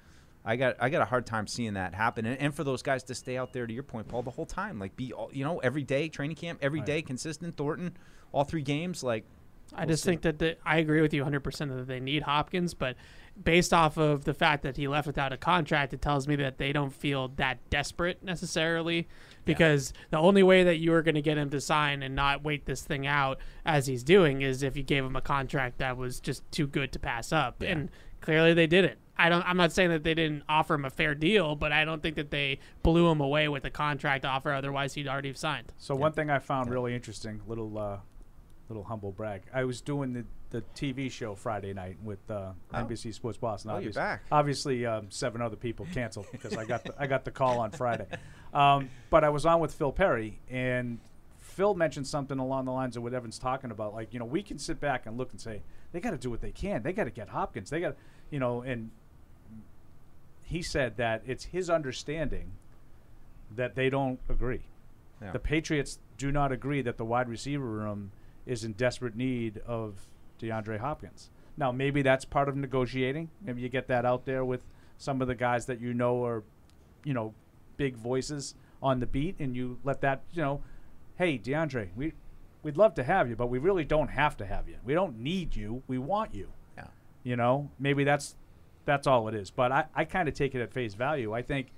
I got I got a hard time seeing that happen, and, and for those guys to stay out there, to your point, Paul, the whole time, like be all, you know every day training camp, every day consistent. Thornton, all three games, like I We'll just see. think that the, I agree with you 100% that they need Hopkins, but based off of the fact that he left without a contract, it tells me that they don't feel that desperate necessarily because the only way that you are going to get him to sign and not wait this thing out as he's doing is if you gave him a contract that was just too good to pass up. And clearly they didn't. I don't I'm not saying that they didn't offer him a fair deal, but I don't think that they blew him away with a contract offer otherwise he'd already have signed. So one thing I found really interesting, little uh, little humble brag. I was doing the, the TV show Friday night with uh, NBC Sports Boston. Oh, you're obviously, back. obviously um, seven other people canceled because I got the, I got the call on Friday. Um, but I was on with Phil Perry and. Phil mentioned something along the lines of what Evan's talking about. Like, you know, we can sit back and look and say, they got to do what they can. They got to get Hopkins. They got, you know, and he said that it's his understanding that they don't agree. Yeah. The Patriots do not agree that the wide receiver room is in desperate need of DeAndre Hopkins. Now, maybe that's part of negotiating. Maybe you get that out there with some of the guys that you know are, you know, big voices on the beat, and you let that, you know, hey, DeAndre, we we'd love to have you, but we really don't have to have you. We don't need you. We want you. Yeah. You know, maybe that's that's all it is. But I, I kind of take it at face value. I think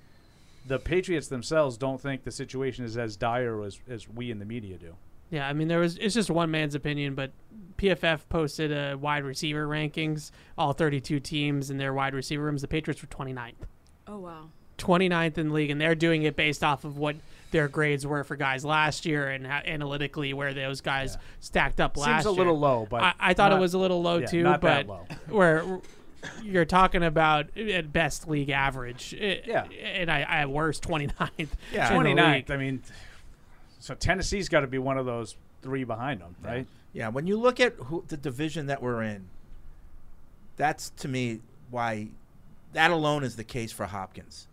the Patriots themselves don't think the situation is as dire as, as we in the media do. Yeah, I mean there was it's just one man's opinion, but PFF posted a wide receiver rankings, all 32 teams and their wide receiver rooms. The Patriots were 29th. Oh wow. 29th in the league, and they're doing it based off of what their grades were for guys last year and how, analytically where those guys stacked up last year. Seems a year. little low, but I, I thought not- it was a little low yeah, too, not but that low. where you're talking about at best league average, eh, Yeah. and I, I worst 29th. Yeah. 29th. I mean, so Tennessee's got to be one of those three behind them, right? Yeah, when you look at who, the division that we're in, that's to me why that alone is the case for Hopkins.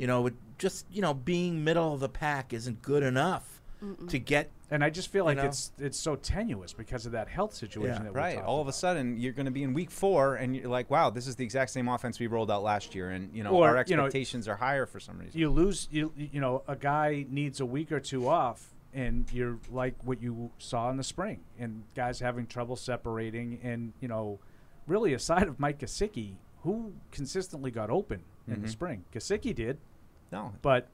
You know, it just you know being middle of the pack isn't good enough to get. And I just feel like know? it's it's so tenuous because of that health situation Yeah. that we're Right. talking All of a sudden, you're going to be in week four, and you're like, "Wow, this is the exact same offense we rolled out last year," and you know Or, our you know, expectations are higher for some reason. you lose you you know a guy needs a week or two off and you're like what you saw in the spring and guys having trouble separating and you know really aside of Mike Gesicki who consistently got open in Mm-hmm. the spring Gesicki did no, but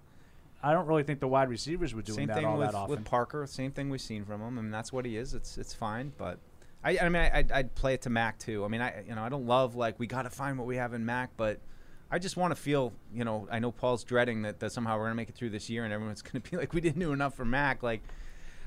I don't really think the wide receivers were doing same that thing all with, that often with Parker. Same thing we've seen from him. I mean, that's what he is. It's it's fine, but I, I mean, I, I'd, I'd play it to Mac too. I mean, I you know I don't love like we got to find what we have in Mac, but I just want to feel you know I know Paul's dreading that, that somehow we're gonna make it through this year and everyone's gonna be like we didn't do enough for Mac. Like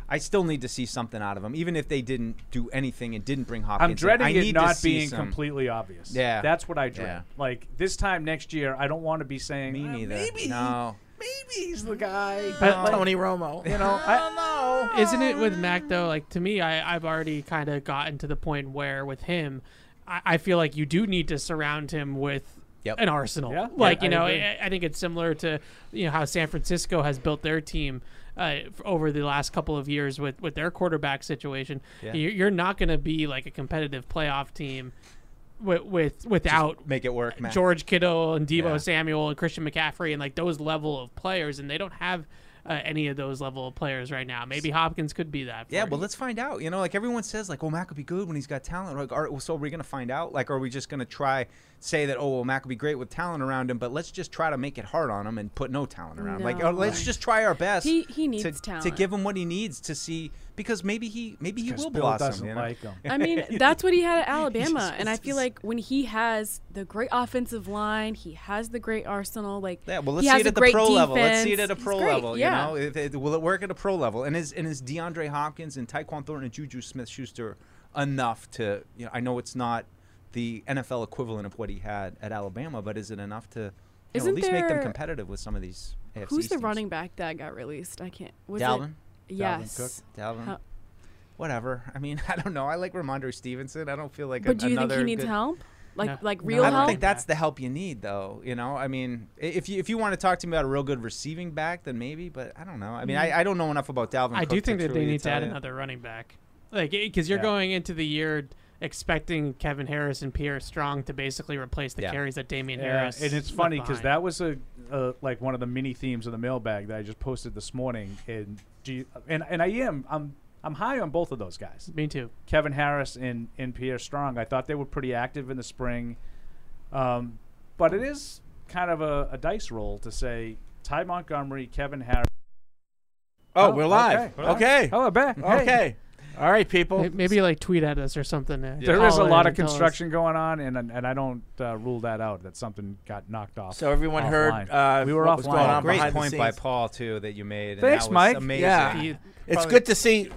I still need to see something out of him, even if they didn't do anything and didn't bring Hopkins. I'm in. dreading I it need to not being some- completely obvious. Yeah. that's what I dread. Yeah. Like this time next year, I don't want to be saying Me "Uh, neither. Maybe, No. maybe he's the guy. But, Like, Tony Romo. you know, I, don't know. Isn't it with Mac though? Like to me, I, I've already kind of gotten to the point where with him, I, I feel like you do need to surround him with Yep. an arsenal. Yeah, like I- you know, I agree. I, I think it's similar to you know how San Francisco has built their team. Uh, over the last couple of years with, with their quarterback situation, Yeah. you're, not going to be like a competitive playoff team with, with without make it work, Mac. George Kittle and Deebo Yeah. Samuel and Christian McCaffrey and like those level of players, and they don't have uh, any of those level of players right now. Maybe Hopkins could be that. Yeah, well, let's find out. You know, like everyone says, like, "Oh, Mac would be good when he's got talent." Like, are, so are we going to find out? Like, are we just going to try say that, "Oh, well, Mac would be great with talent around him," but let's just try to make it hard on him and put no talent around him. Like, No. oh, let's just try our best. He- he needs to, to give him what he needs to see because maybe he maybe he 'cause will Bill blossom. doesn't you know? like him. I mean, that's what he had at Alabama, just- and I feel like when he has the great offensive line, he has the great arsenal. Like, Yeah, well, he let's see it at the great pro level. Let's see it at a pro great, level. yeah. You know, if it, will it work at a pro level? And is and is DeAndre Hopkins and Tyquan Thornton and Juju Smith-Schuster enough to? You know, I know it's not the NFL equivalent of what he had at Alabama, but is it enough to? You know, at least make them competitive with some of these AFC Who's the teams. running back that got released? I can't. Was Dalvin? It, yes. Cook? Dalvin. How- whatever. I mean, I don't know. I like Rhamondre Stevenson. I don't feel like. But a, do you think he needs good- help? Like No. like No, real I don't help? think that's the help you need, though. You know, I mean, if you if you want to talk to me about a real good receiving back, then maybe. But I don't know. I mean, I, I don't know enough about Dalvin. I do think that they need to add you. another running back, like because you're Yeah. going into the year expecting Kevin Harris and Pierre Strong to basically replace the Yeah. carries that Damien Yeah, Harris. and it's funny because that was a uh, like one of the mini themes of the mailbag that I just posted this morning. And do you, and and I am I'm I'm high on both of those guys, Me too. Kevin Harris and and Pierre Strong. I thought they were pretty active in the spring, um, but it is kind of a, a dice roll to say Ty Montgomery, Kevin Harris. Oh, Oh, we're live. okay. Okay. Oh, back. Hey. Okay. All right, people. May- Maybe like tweet at us or something. uh, There is a in lot of and tell us. construction going on, and and I don't uh, rule that out that something got knocked off. So everyone heard offline. uh, We were what was offline. going on Great behind point by scenes. Paul too that you made. And Thanks, that was Mike. Amazing. Yeah. He- It's Probably- good to see.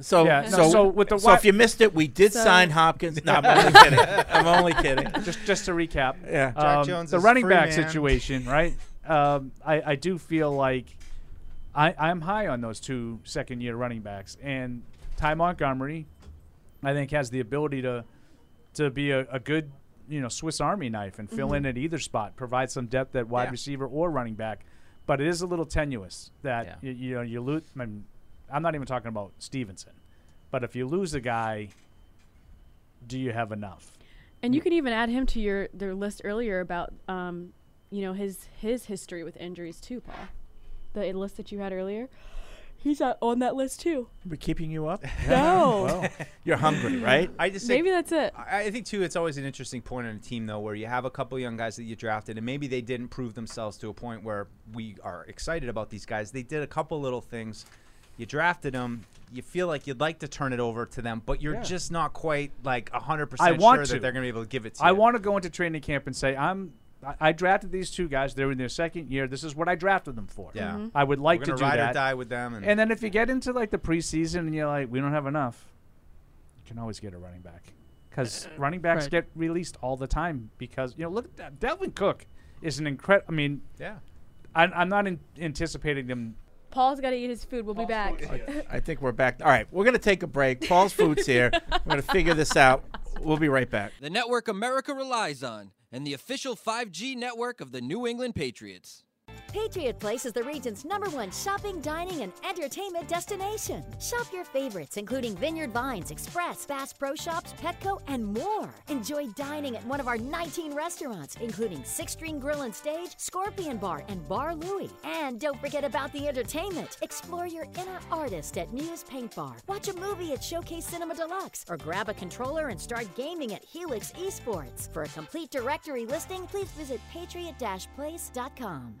So, Yeah, so, no, so with the so wi- if you missed it, we did So- sign Hopkins. No, I'm only kidding. I'm only kidding. just just to recap, Yeah. Jack um, Jones the is running free, back man. situation, right? Um, I, I do feel like I, I'm high on those two second year running backs. And Ty Montgomery, I think, has the ability to to be a, a good you know Swiss Army knife and fill in at either spot, provide some depth at wide Yeah. receiver or running back. But it is a little tenuous that Yeah. you, you know you lose. I mean, I'm not even talking about Stevenson, but if you lose a guy, do you have enough? And you can even add him to your their list earlier about um, you know, his his history with injuries too, Paul. The list that you had earlier. He's uh, on that list too. We're keeping you up. No. You're hungry, right? I just think Maybe that's it. I I think too, it's always an interesting point on a team though, where you have a couple young guys that you drafted, and maybe they didn't prove themselves to a point where we are excited about these guys. They did a couple little things. You drafted them. You feel like you'd like to turn it over to them, but you're Yeah. just not quite like hundred I percent want sure to. that they're going to be able to give it to I you. want to go into training camp and say I'm. I, I drafted these two guys. They're in their second year. This is what I drafted them for. Yeah. Mm-hmm. Mhm. I would like We're to do ride that. or die with them, and, And then if you get into like the preseason and you're like, we don't have enough, you can always get a running back because running backs right. get released all the time because you know look at that. Dalvin Cook is an incredible. I mean, yeah. I'm, I'm not in- anticipating them. Paul's got to eat his food. We'll be back. I think we're back. All right, we're gonna take a break. Paul's food's here. We're gonna figure this out. We'll be right back. The network America relies on, and the official 5G network of the New England Patriots. Patriot Place is the region's number one shopping, dining, and entertainment destination. Shop your favorites, including Vineyard Vines, Express, Bass Pro Shops, Petco, and more. Enjoy dining at one of our 19 restaurants, including Six String Grill and Stage, Scorpion Bar, and Bar Louie. And don't forget about the entertainment. Explore your inner artist at Muse Paint Bar. Watch a movie at Showcase Cinema Deluxe, or grab a controller and start gaming at Helix Esports. For a complete directory listing, please visit patriot-place.com.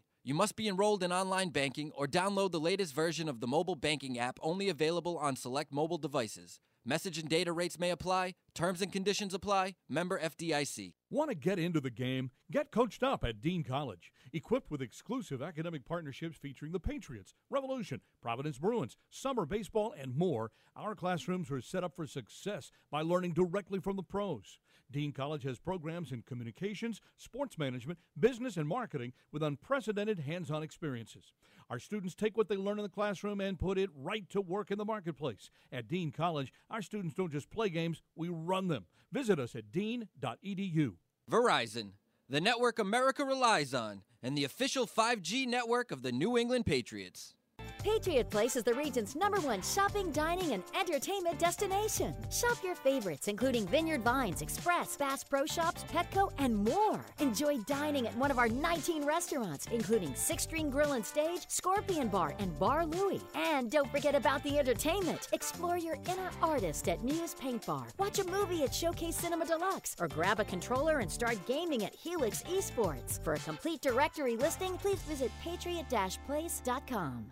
You must be enrolled in online banking or download the latest version of the mobile banking app only available on select mobile devices. Message and data rates may apply. Terms and conditions apply. Member FDIC. Want to get into the game? Get coached up at Dean College. Equipped with exclusive academic partnerships featuring the Patriots, Revolution, Providence Bruins, summer baseball, and more, our classrooms are set up for success by learning directly from the pros. Dean College has programs in communications, sports management, business, and marketing with unprecedented hands on experiences. Our students take what they learn in the classroom and put it right to work in the marketplace. At Dean College, our students don't just play games, we run them. Visit us at dean.edu. Verizon, the network America relies on, and the official 5G network of the New England Patriots. Patriot Place is the region's number one shopping, dining, and entertainment destination. Shop your favorites, including Vineyard Vines, Express, Bass Pro Shops, Petco, and more. Enjoy dining at one of our 19 restaurants, including Six String Grill and Stage, Scorpion Bar, and Bar Louie. And don't forget about the entertainment. Explore your inner artist at Muse Paint Bar. Watch a movie at Showcase Cinema Deluxe, or grab a controller and start gaming at Helix Esports. For a complete directory listing, please visit patriot-place.com.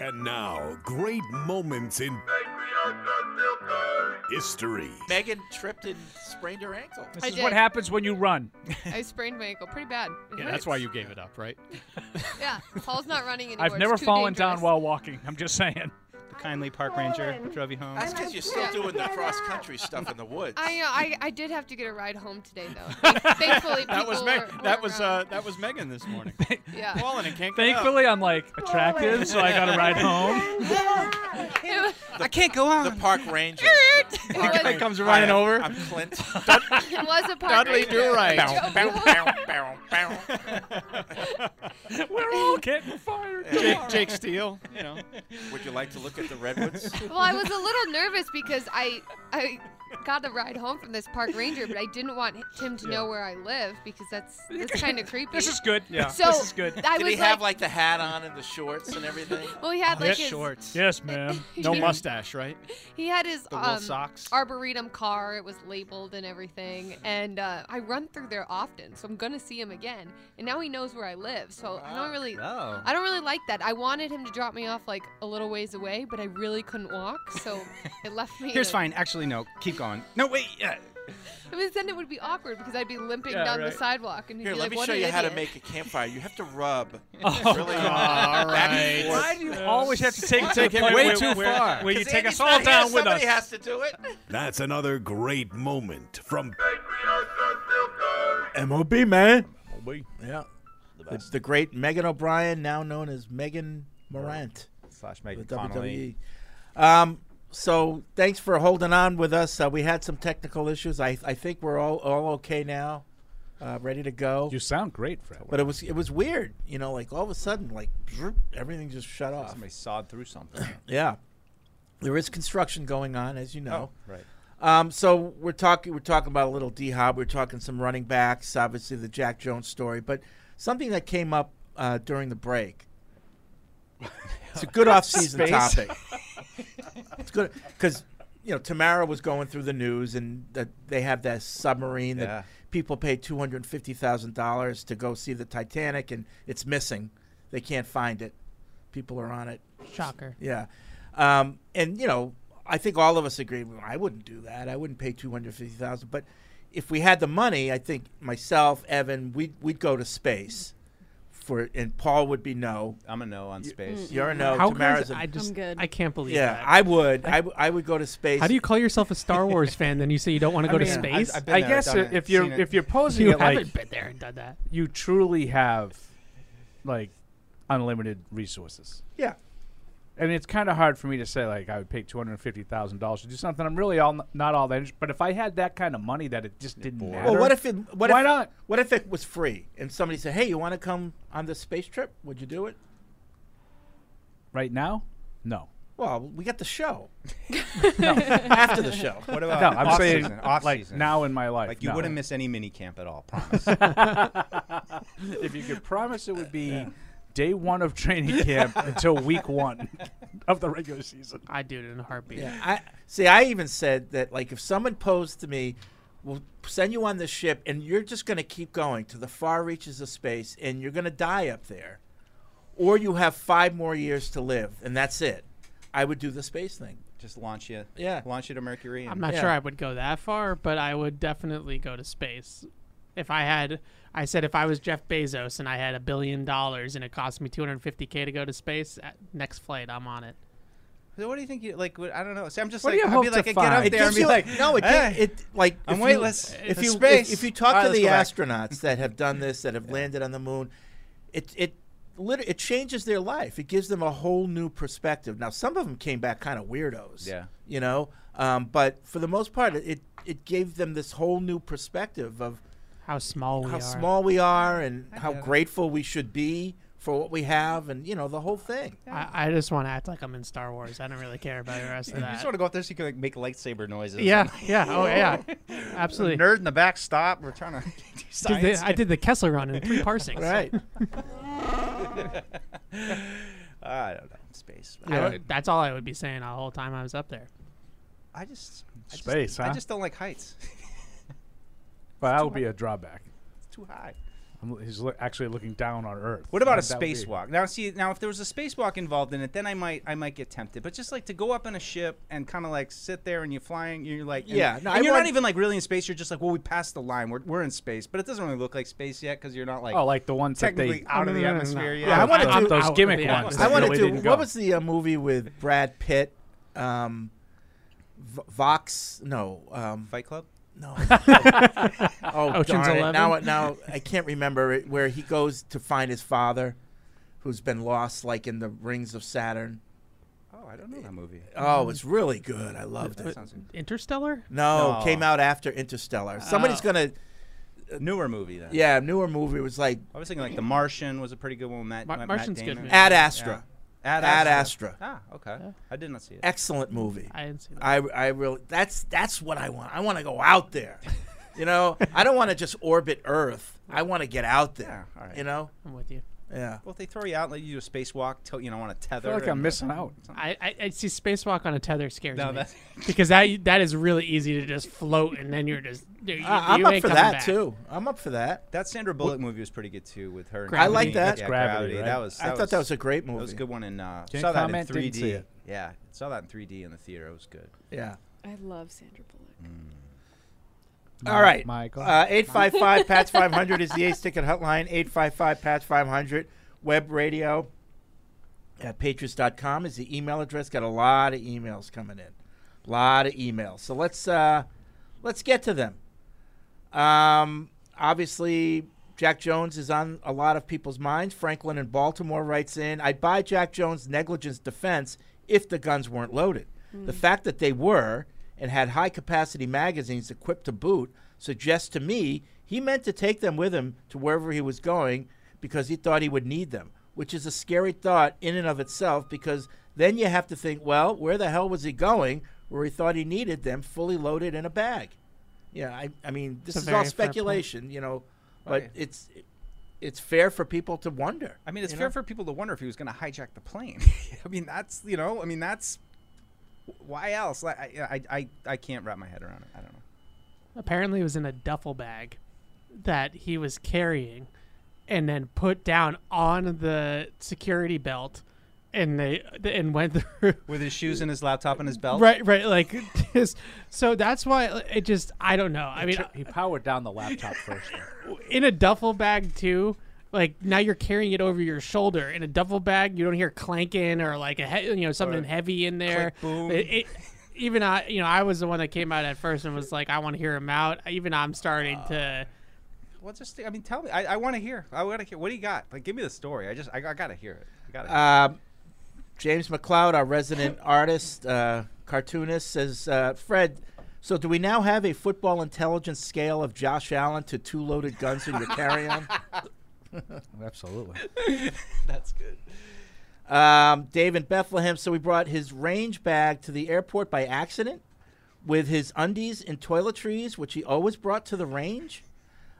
And now, great moments in history. Megan tripped and sprained her ankle. This I is did. what happens when you run. I sprained my ankle pretty bad. It Yeah, that's why you gave it up, right? Yeah, Paul's not running anymore. I've It's never too fallen dangerous. down while walking. I'm just saying. The kindly park ranger drove you home. That's because you're still doing the cross country stuff in the woods. I know. I, I did have to get a ride home today though. Thankfully, that was Meg- were, that were was uh, that was Megan this morning. Yeah. Falling and can't get up. Thankfully, I'm like attractive, so I got a ride home. I can't go on. The park ranger. It Park was- ranger. comes running over. I'm Clint. it was a park Dudley ranger. do right. Bow, bow, bow, bow, bow. We're all getting fired. Jake, Jake Steele, you know. Would you like to look at the redwoods? Well, I was a little nervous because I I got the ride home from this park ranger, but I didn't want him to know where I live because that's that's kind of creepy. This is good. Yeah, So this is good. I Did was he have like, like the hat on and the shorts and everything? well, he had like his shorts. Yes, ma'am. No mustache, right? he had his The wool um, socks. arboretum car. It was labeled and everything, and uh, I run through there often, so I'm gonna see him again. And now he knows where I live, so I don't really. Oh. I don't really like that. I wanted him to drop me off like a little ways away, but I really couldn't walk, so it left me. Here's a- fine. Actually, no. Keep going. No, wait. Yeah. I mean, then it would be awkward because I'd be limping Yeah, down right. the sidewalk, and he'd Here, be let like, me "What show an you how to idiot." make a campfire. You have to rub. Oh, really all back right. and forth. Why do you always have to take it Take it way too far. where you take Andy's us all down with us? Somebody has to do it. That's another great moment from MOB, man. Yeah. The, the great Megan O'Brien, now known as Megan Morant. Slash with Megan Connolly. WWE. Um, so thanks for holding on with us. Uh, we had some technical issues. I, I think we're all, all okay now, uh, ready to go. You sound great, Fred. But it was it was weird, you know, like all of a sudden, like everything just shut off. Somebody sawed through something. Yeah, there is construction going on, as you know. Oh, right. Um, so we're talking we're talking about a little D Hop. We're talking some running backs, obviously the Jack Jones story, but something that came up uh, during the break. It's a good off-season topic. It's good because you know Tamara was going through the news, and that they have that submarine Yeah. that people paid two hundred fifty thousand dollars to go see the Titanic, and it's missing. They can't find it. People are on it. Shocker. Yeah, um, and you know, I think all of us agree. well, I wouldn't do that. I wouldn't pay two hundred fifty thousand. But if we had the money, I think myself, Evan, we'd we'd go to space. For and Paul would be no. I'm a no on space. You're a no. How Tamara's crazy- a I just I'm good. I can't believe yeah. that. I would. I would go to space. How do you call yourself a Star Wars fan? Then you say you don't want to I go mean, to I've- space. I've been I there, guess done it, if you're if you're posing you it like haven't been there and done that. you truly have like unlimited resources. Yeah. And it's kind of hard for me to say like I would pay two hundred fifty thousand dollars to do something. I'm really all not all that. interested. But if I had that kind of money that it just didn't matter. Well, what if it? What why if, not? What if it was free and somebody said, "Hey, you want to come on this space trip? Would you do it?" Right now, no. Well, we got the show. no, after the show. What about No, I'm off saying season? Off like season. now in my life. Like you no. wouldn't miss any mini camp at all. Promise. if you could promise it would be day one of training camp until week one of the regular season. I'd do it in a heartbeat. Yeah, I see. I even said that, like, if someone posed to me, "We'll send you on this ship, and you're just going to keep going to the far reaches of space, and you're going to die up there, or you have five more years to live, and that's it," I would do the space thing. Just launch you. Yeah. Launch you to Mercury. And I'm not Yeah. sure I would go that far, but I would definitely go to space. If I had, I said if I was Jeff Bezos and I had a billion dollars and it cost me 250k to go to space, at next flight I'm on it. So what do you think? You like? What, I don't know. See, I'm just What do like you I'd hope be to like, I get up It there and be you- like, no, it, eh, it like I'm if you- weightless. If in you space. if, if you talk All right, to the go back. astronauts that have done this, that have landed on the moon, it it lit- it changes their life. It gives them a whole new perspective. Now, some of them came back kind of weirdos. Yeah. you know, um, but for the most part, it it gave them this whole new perspective of how small we how are. small we are, and I how grateful we should be for what we have, and you know the whole thing. I, I just want to act like I'm in Star Wars. I don't really care about the rest of You that. just want to go up there so you can like make lightsaber noises. Yeah, yeah, oh, yeah. Absolutely. The nerd in the back, stop. We're trying to do Did science. the, I did the Kessler run in three parsings. Right. I don't know. Space. I would- that's all I would be saying the whole time I was up there. I just I just- Space, I just don't like heights. Well, that too would be a drawback. It's too high. I'm, he's lo- actually looking down on Earth. What about a That would be- spacewalk? Now, see, now if there was a spacewalk involved in it, then I might, I might get tempted. But just like to go up in a ship and kind of like sit there and you're flying, you're like, and- Yeah, and I you're want- not even like really in space. You're just like, well, we passed the line. We're, we're in space, but it doesn't really look like space yet because you're not like, Oh, like the ones that they- technically out of the No, no, no, no, atmosphere no. yet. Yeah, I want to do those gimmick yeah. ones I that want to really do. didn't What go. was the uh, movie with Brad Pitt? Um, V- Vox? No. Um, Fight Club. No. oh, Ocean's darn it. 11? Now, now I can't remember it. Where he goes to find his father, who's been lost, like in the rings of Saturn. Oh, I don't know that movie. Oh, it's really good. I loved Uh, it. Interstellar? No, No. came out after Interstellar. Somebody's Oh. gonna. Newer movie then. Yeah, newer movie. It was like I was thinking like The Martian was a pretty good one. with Matt, Mar- Matt Martian's good Damon. movie. Ad Astra. Ad Ad Astra. Astra. Ah, okay. I did not see it. excellent movie. I didn't see that. I I really that's that's what I want. I want to go out there. You know, I don't want to just orbit Earth. I want to get out there. Yeah, all right. You know. I'm with you. Yeah. Well, if they throw you out, let you do a spacewalk, till you know, on a tether. I feel like I'm missing out. I, I, I see spacewalk on a tether scares No, me that- because that that is really easy to just float and then you're just you, I, I'm you up for that back. too. I'm up for that. That Sandra Bullock movie was pretty good too, with her. and I like that. Yeah, Gravity, That right? was. I thought that was a great movie. That was a good one in. Uh, Can't saw that in 3D. didn't. Yeah, saw that in 3D in the theater. It was good. Yeah. I love Sandra Bullock. All right. Michael. Uh, 855 PATS 500 is the Ace Ticket Hotline. 855 PATS 500. Web radio at patriots.com is the email address. Got a lot of emails coming in. A lot of emails. So let's uh, let's get to them. Um, obviously, Jack Jones is on a lot of people's minds. Franklin in Baltimore writes in I'd buy Jack Jones' negligence defense if the guns weren't loaded. The fact that they were and had high capacity magazines equipped to boot suggests to me he meant to take them with him to wherever he was going because he thought he would need them, which is a scary thought in and of itself because then you have to think, well, where the hell was he going where he thought he needed them fully loaded in a bag? Yeah, I, I mean, this is all very fair point. speculation, you know, but it's it's fair for people to wonder. I mean, it's fair know? for people to wonder if he was going to hijack the plane. I mean, that's you know, I mean, that's why else? Like, I, I, I, I can't wrap my head around it. I don't know. Apparently, it was in a duffel bag that he was carrying, and then put down on the security belt, and they and went through. With his shoes and his laptop and his belt. Right, right, like just, so that's why it just I don't know. I mean, he powered down the laptop first. in a duffel bag too. Like now you're carrying it over your shoulder in a duffel bag. You don't hear clanking or like a he- you know something Or heavy in there. click, boom. It- it- even I, you know, I was the one that came out at first and was like, I want to hear him out. Even I'm starting to. Well, just I mean, tell me. I, I want to hear. I want to hear. What do you got? Like, give me the story. I just I, I gotta hear it. I gotta. Um, James McLeod, our resident artist, uh, cartoonist, says, uh, Fred, so do we now have a football intelligence scale of Josh Allen to two loaded guns in your carry on? Absolutely. That's good. Um, Dave in Bethlehem, so we brought his range bag to the airport by accident with his undies and toiletries, which he always brought to the range.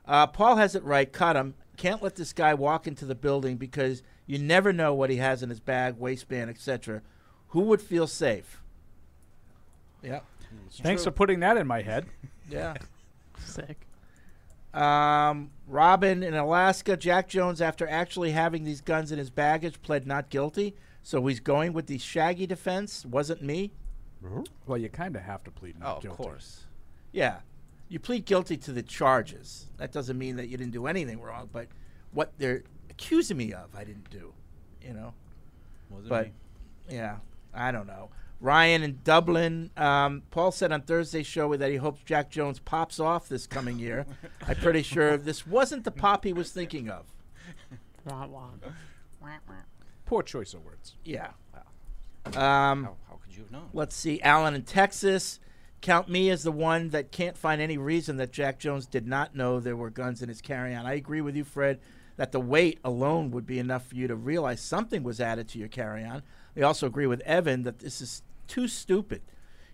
Uh, Paul has it right. Cut him. Can't let this guy walk into the building because you never know what he has in his bag, waistband, etc. Who would feel safe? Yep. Thanks for putting that in my head. Yeah. Sick. Um, Robin in Alaska, Jack Jones, after actually having these guns in his baggage, pled not guilty. So he's going with the shaggy defense. Wasn't me. Well, you kind of have to plead not guilty. Oh, of course. Yeah. you plead guilty to the charges. That doesn't mean that you didn't do anything wrong, but what they're accusing me of, I didn't do. You know. Wasn't but me. yeah, I don't know. Ryan in Dublin. Um, Paul said on Thursday's show that he hopes Jack Jones pops off this coming year. I'm pretty sure this wasn't the pop he was thinking of. Wah, wah. Poor choice of words. Yeah. Um, how, how could you have known? Let's see. Alan in Texas. Count me as the one that can't find any reason that Jack Jones did not know there were guns in his carry on. I agree with you, Fred, that the weight alone would be enough for you to realize something was added to your carry on. I also agree with Evan that this is too stupid.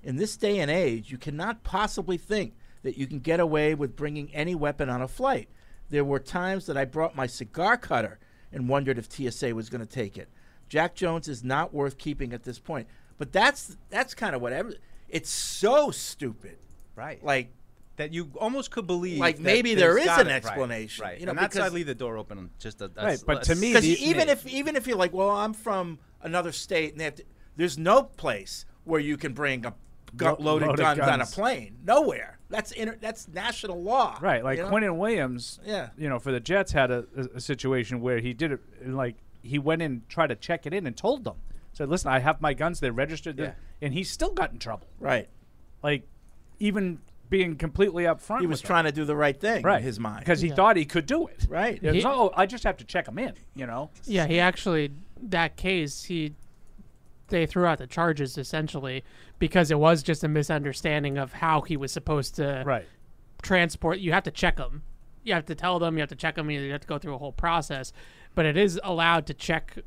In this day and age, you cannot possibly think that you can get away with bringing any weapon on a flight. There were times that I brought my cigar cutter and wondered if TSA was going to take it. Jack Jones is not worth keeping at this point. But that's that's kind of whatever. It's so stupid. Right. Like that you almost could believe. Like that maybe there's an right, explanation. Right. You know, and that's why I leave the door open. Just a, Right, but to me, because even if even if you're like, well, I'm from another state, and they have to, there's no place where you can bring a gun, loaded, loaded guns, on a plane. Nowhere. That's inter, that's national law. Right, like you know? Quentin Williams. Yeah. You know, for the Jets had a, a, a situation where he did it like he went in, tried to check it in, and told them, said, "Listen, I have my guns. They're registered." Yeah. And he still got in trouble. Right. Like, even being completely upfront. He was with them. trying to do the right thing right. in his mind because he Yeah. thought he could do it. Right. It was, He- oh, I just have to check him in. You know. Yeah, he actually that case he they threw out the charges essentially because it was just a misunderstanding of how he was supposed to right. transport. You have to check them. You have to tell them. You have to check them. You have to go through a whole process. But it is allowed to check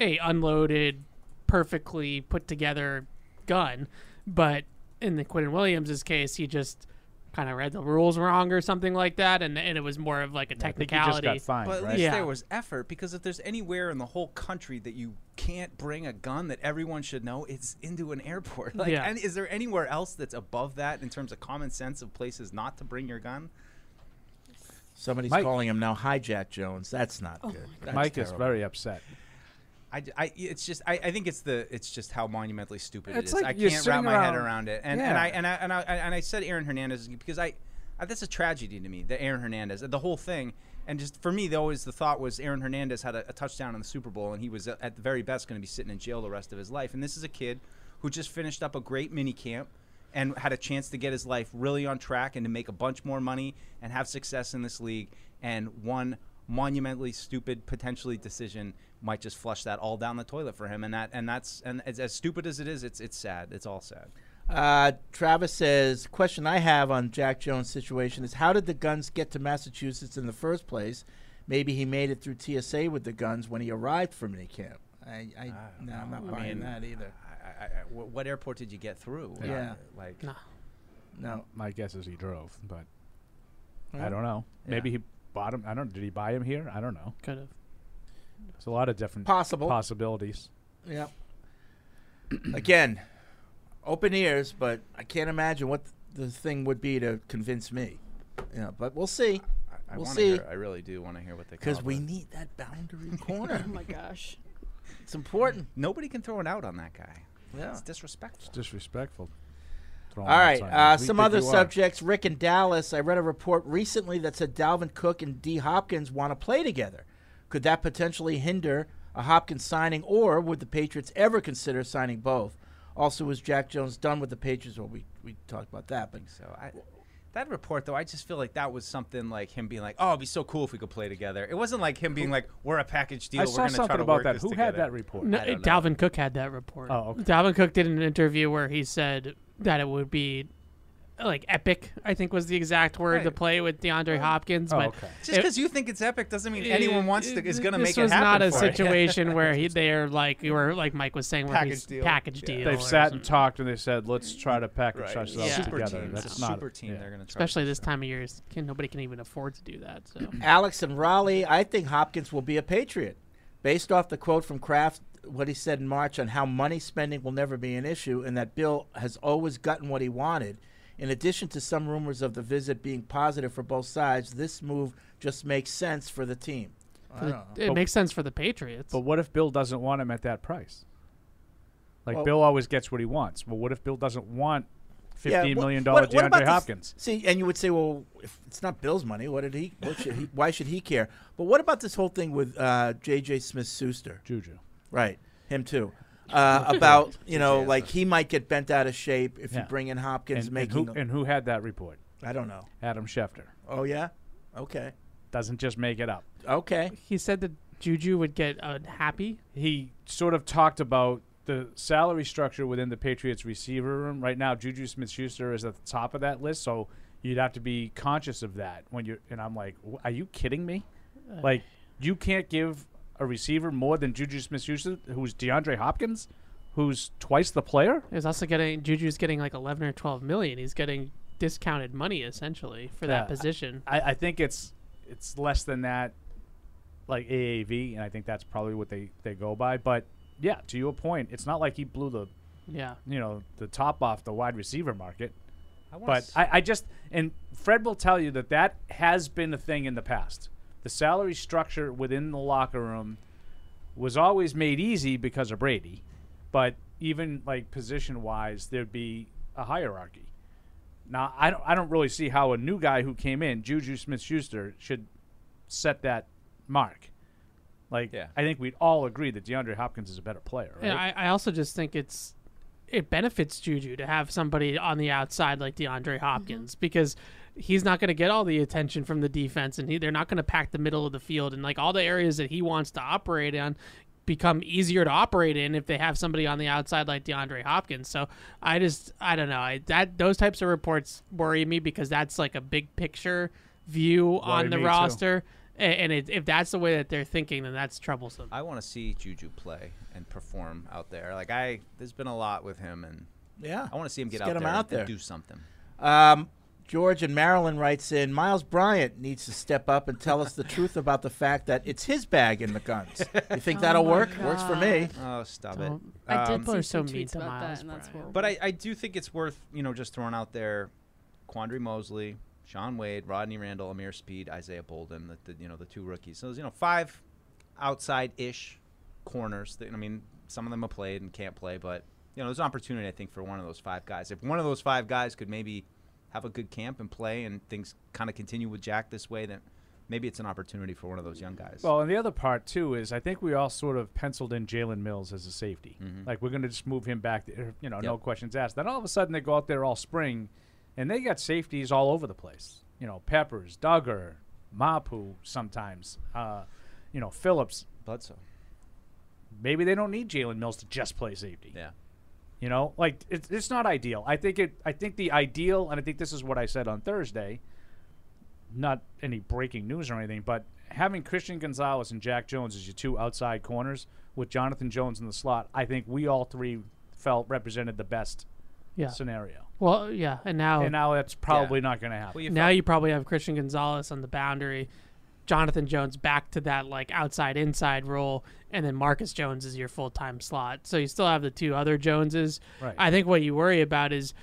a unloaded, perfectly put together gun. But in the Quentin Williams's case, he just kind of read the rules wrong or something like that, and, and it was more of like a think he just got technicality. fined, But at right? least Yeah. there was effort because if there's anywhere in the whole country that you can't bring a gun that everyone should know, it's into an airport. Like, Yeah. and is there anywhere else that's above that in terms of common sense of places not to bring your gun? Somebody's Mike- calling him now hijack Jones. That's not oh good. That's Mike is very upset. I, I- it's just I, I think it's the it's just how monumentally stupid It's it is. like I can't wrap my head around- it. And and Yeah. I and I and I and I said Aaron Hernandez because I, I that's a tragedy to me. The Aaron Hernandez, the whole thing, and just for me, the always the thought was Aaron Hernandez had a, a touchdown in the Super Bowl, and he was uh, at the very best going to be sitting in jail the rest of his life. And this is a kid who just finished up a great mini camp and had a chance to get his life really on track and to make a bunch more money and have success in this league. And one monumentally stupid, potentially decision might just flush that all down the toilet for him. And that and that's and as, as stupid as it is, it's it's sad. It's all sad. Uh, Travis says, question I have on Jack Jones' situation is how did the guns get to Massachusetts in the first place? Maybe he made it through TSA with the guns when he arrived from minicamp. I, I, no, I'm not I buying mean, that either. I, I, I, what airport did you get through? Yeah. like No. No. My guess is he drove, but Yeah. I don't know. Yeah. Maybe he bought him. I don't. Did he buy him here? I don't know. Could have. There's a lot of different Possible. possibilities. Yep. Again, open ears, but I can't imagine what the thing would be to convince me. You know, but we'll see. I we'll see. Hear, I really do want to hear what they Because come up we with. need that boundary corner. Oh my gosh. It's important. Nobody can throw an out on that guy. Yeah. It's disrespectful. It's disrespectful. All right, uh, some other subjects. subjects. Rick and Dallas. I read a report recently that said Dalvin Cook and D. Hopkins want to play together. Could that potentially hinder a Hopkins signing, or would the Patriots ever consider signing both? Also, was Jack Jones done with the Patriots? Well, we, we talked about that, but So I, that report though, I just feel like that was something like him being like, "Oh, it'd be so cool if we could play together." It wasn't like him being like, "We're a package deal. I We're saw going to try something to about work that. this Who together." had that report? No, I don't know. Dalvin Cook had that report. Oh, okay. Dalvin Cook did an interview where he said that it would be like epic. I think was the exact word to play with DeAndre oh. Hopkins. Oh, but okay. Just because you think it's epic doesn't mean anyone wants to is going to make it was happen. not a for you. situation where he they're like you were like Mike was saying where Package he's deal. package Yeah. deal. They've or sat and talked, and they said, "Let's try to package Right. ourselves Yeah. super together." team. That's It's a not super team. yeah. They're going to especially this time of year. Can, nobody can even afford to do that. So Alex and Raleigh, I think Hopkins will be a Patriot. Based off the quote from Kraft, what he said in March on how money spending will never be an issue and that Bill has always gotten what he wanted. In addition to some rumors of the visit being positive for both sides, this move just makes sense for the team. For the- don't know. it But- makes sense for the Patriots. But what if Bill doesn't want him at that price? Like Well- Bill always gets what he wants. Well, what if Bill doesn't want fifteen wha- million what- dollar what about DeAndre this- Hopkins. See, and you would say, well, if it's not Bill's money, what did he? What should he? Why should he care? But what about this whole thing with uh, J.J. Smith-Schuster? Juju, right? Him too. Uh, about you know, like he might get bent out of shape if Yeah. you bring in Hopkins, and, making. and who, and who had that report? I don't know. Adam Schefter. oh yeah. Okay. Doesn't just make it up. Okay. He said that Juju would get unhappy. He sort of talked about the salary structure within the Patriots receiver room. Right now, Juju Smith Schuster is at the top of that list, so you'd have to be conscious of that when you're. And I'm like, "Wh- are you kidding me? Like, you can't give a receiver more than Juju Smith Schuster, who's DeAndre Hopkins, who's twice the player? He's also getting Juju's getting like 11 or 12 million. He's getting discounted money essentially for Yeah, that position. I, I think it's it's less than that, like AAV, and I think that's probably what they, they go by. But yeah, to your point, it's not like he blew the Yeah. you know the top off the wide receiver market. I wanna But s- I, I just and Fred will tell you that that has been a thing in the past. The salary structure within the locker room was always made easy because of Brady, but even like position wise, there'd be a hierarchy. Now I don't I don't really see how a new guy who came in, Juju Smith Schuster, should set that mark. Like I think we'd all agree that DeAndre Hopkins is a better player, right? And I, I also just think it's it benefits Juju to have somebody on the outside like DeAndre Hopkins mm-hmm. because he's not going to get all the attention from the defense, and he, they're not going to pack the middle of the field, and like all the areas that he wants to operate on become easier to operate in if they have somebody on the outside like DeAndre Hopkins. So I just I don't know I, that those types of reports worry me because that's like a big picture view on the me too. roster. And it, if that's the way that they're thinking, then that's troublesome. I want to see Juju play and perform out there. Like I, there's been a lot with him, and Yeah. I want to see him get Let's out get him there, out and- there. do something. Um, George and Marilyn writes in Myles Bryant needs to step up and tell us the truth about the fact that it's his bag in the guns. You think Oh that'll my work? Works for me. Oh, stop Don't- it. I did Um, see some tweets about that, and that's horrible. But I, I do think it's worth, you know, just throwing out there Quandre Mosely, Shaun Wade, Rodney Randall, Ameer Speed, Isaiah Bolden, the, the you know, the two rookies. So, there's, you know, five outside ish corners. That, I mean, some of them have played and can't play, but, you know, there's an opportunity, I think, for one of those five guys. If one of those five guys could maybe have a good camp and play and things kind of continue with Jack this way, then maybe it's an opportunity for one of those young guys. Well, and the other part too is I think we all sort of penciled in Jalen Mills as a safety. Mhm. Like we're going to just move him back. There, you know, no questions asked. Then all of a sudden they go out there all spring, and they got safeties all over the place. You know, Peppers, Dugger, Mapu sometimes. Uh, you know, Phillips, Bledsoe. Maybe they don't need Jalen Mills to just play safety. Yeah. You know, like it's it's not ideal. I think it. I think the ideal, and I think this is what I said on Thursday. Not any breaking news or anything, but having Christian Gonzalez and Jack Jones as your two outside corners with Jonathan Jones in the slot, I think we all three felt represented the best Yeah. scenario. Well, yeah, and now And now that's probably not going to happen. now you probably have Christian Gonzalez on the boundary, Jonathan Jones back to that like outside inside role, and then Marcus Jones is your full time slot. So you still have the two other Joneses. Right. I think what you worry about is,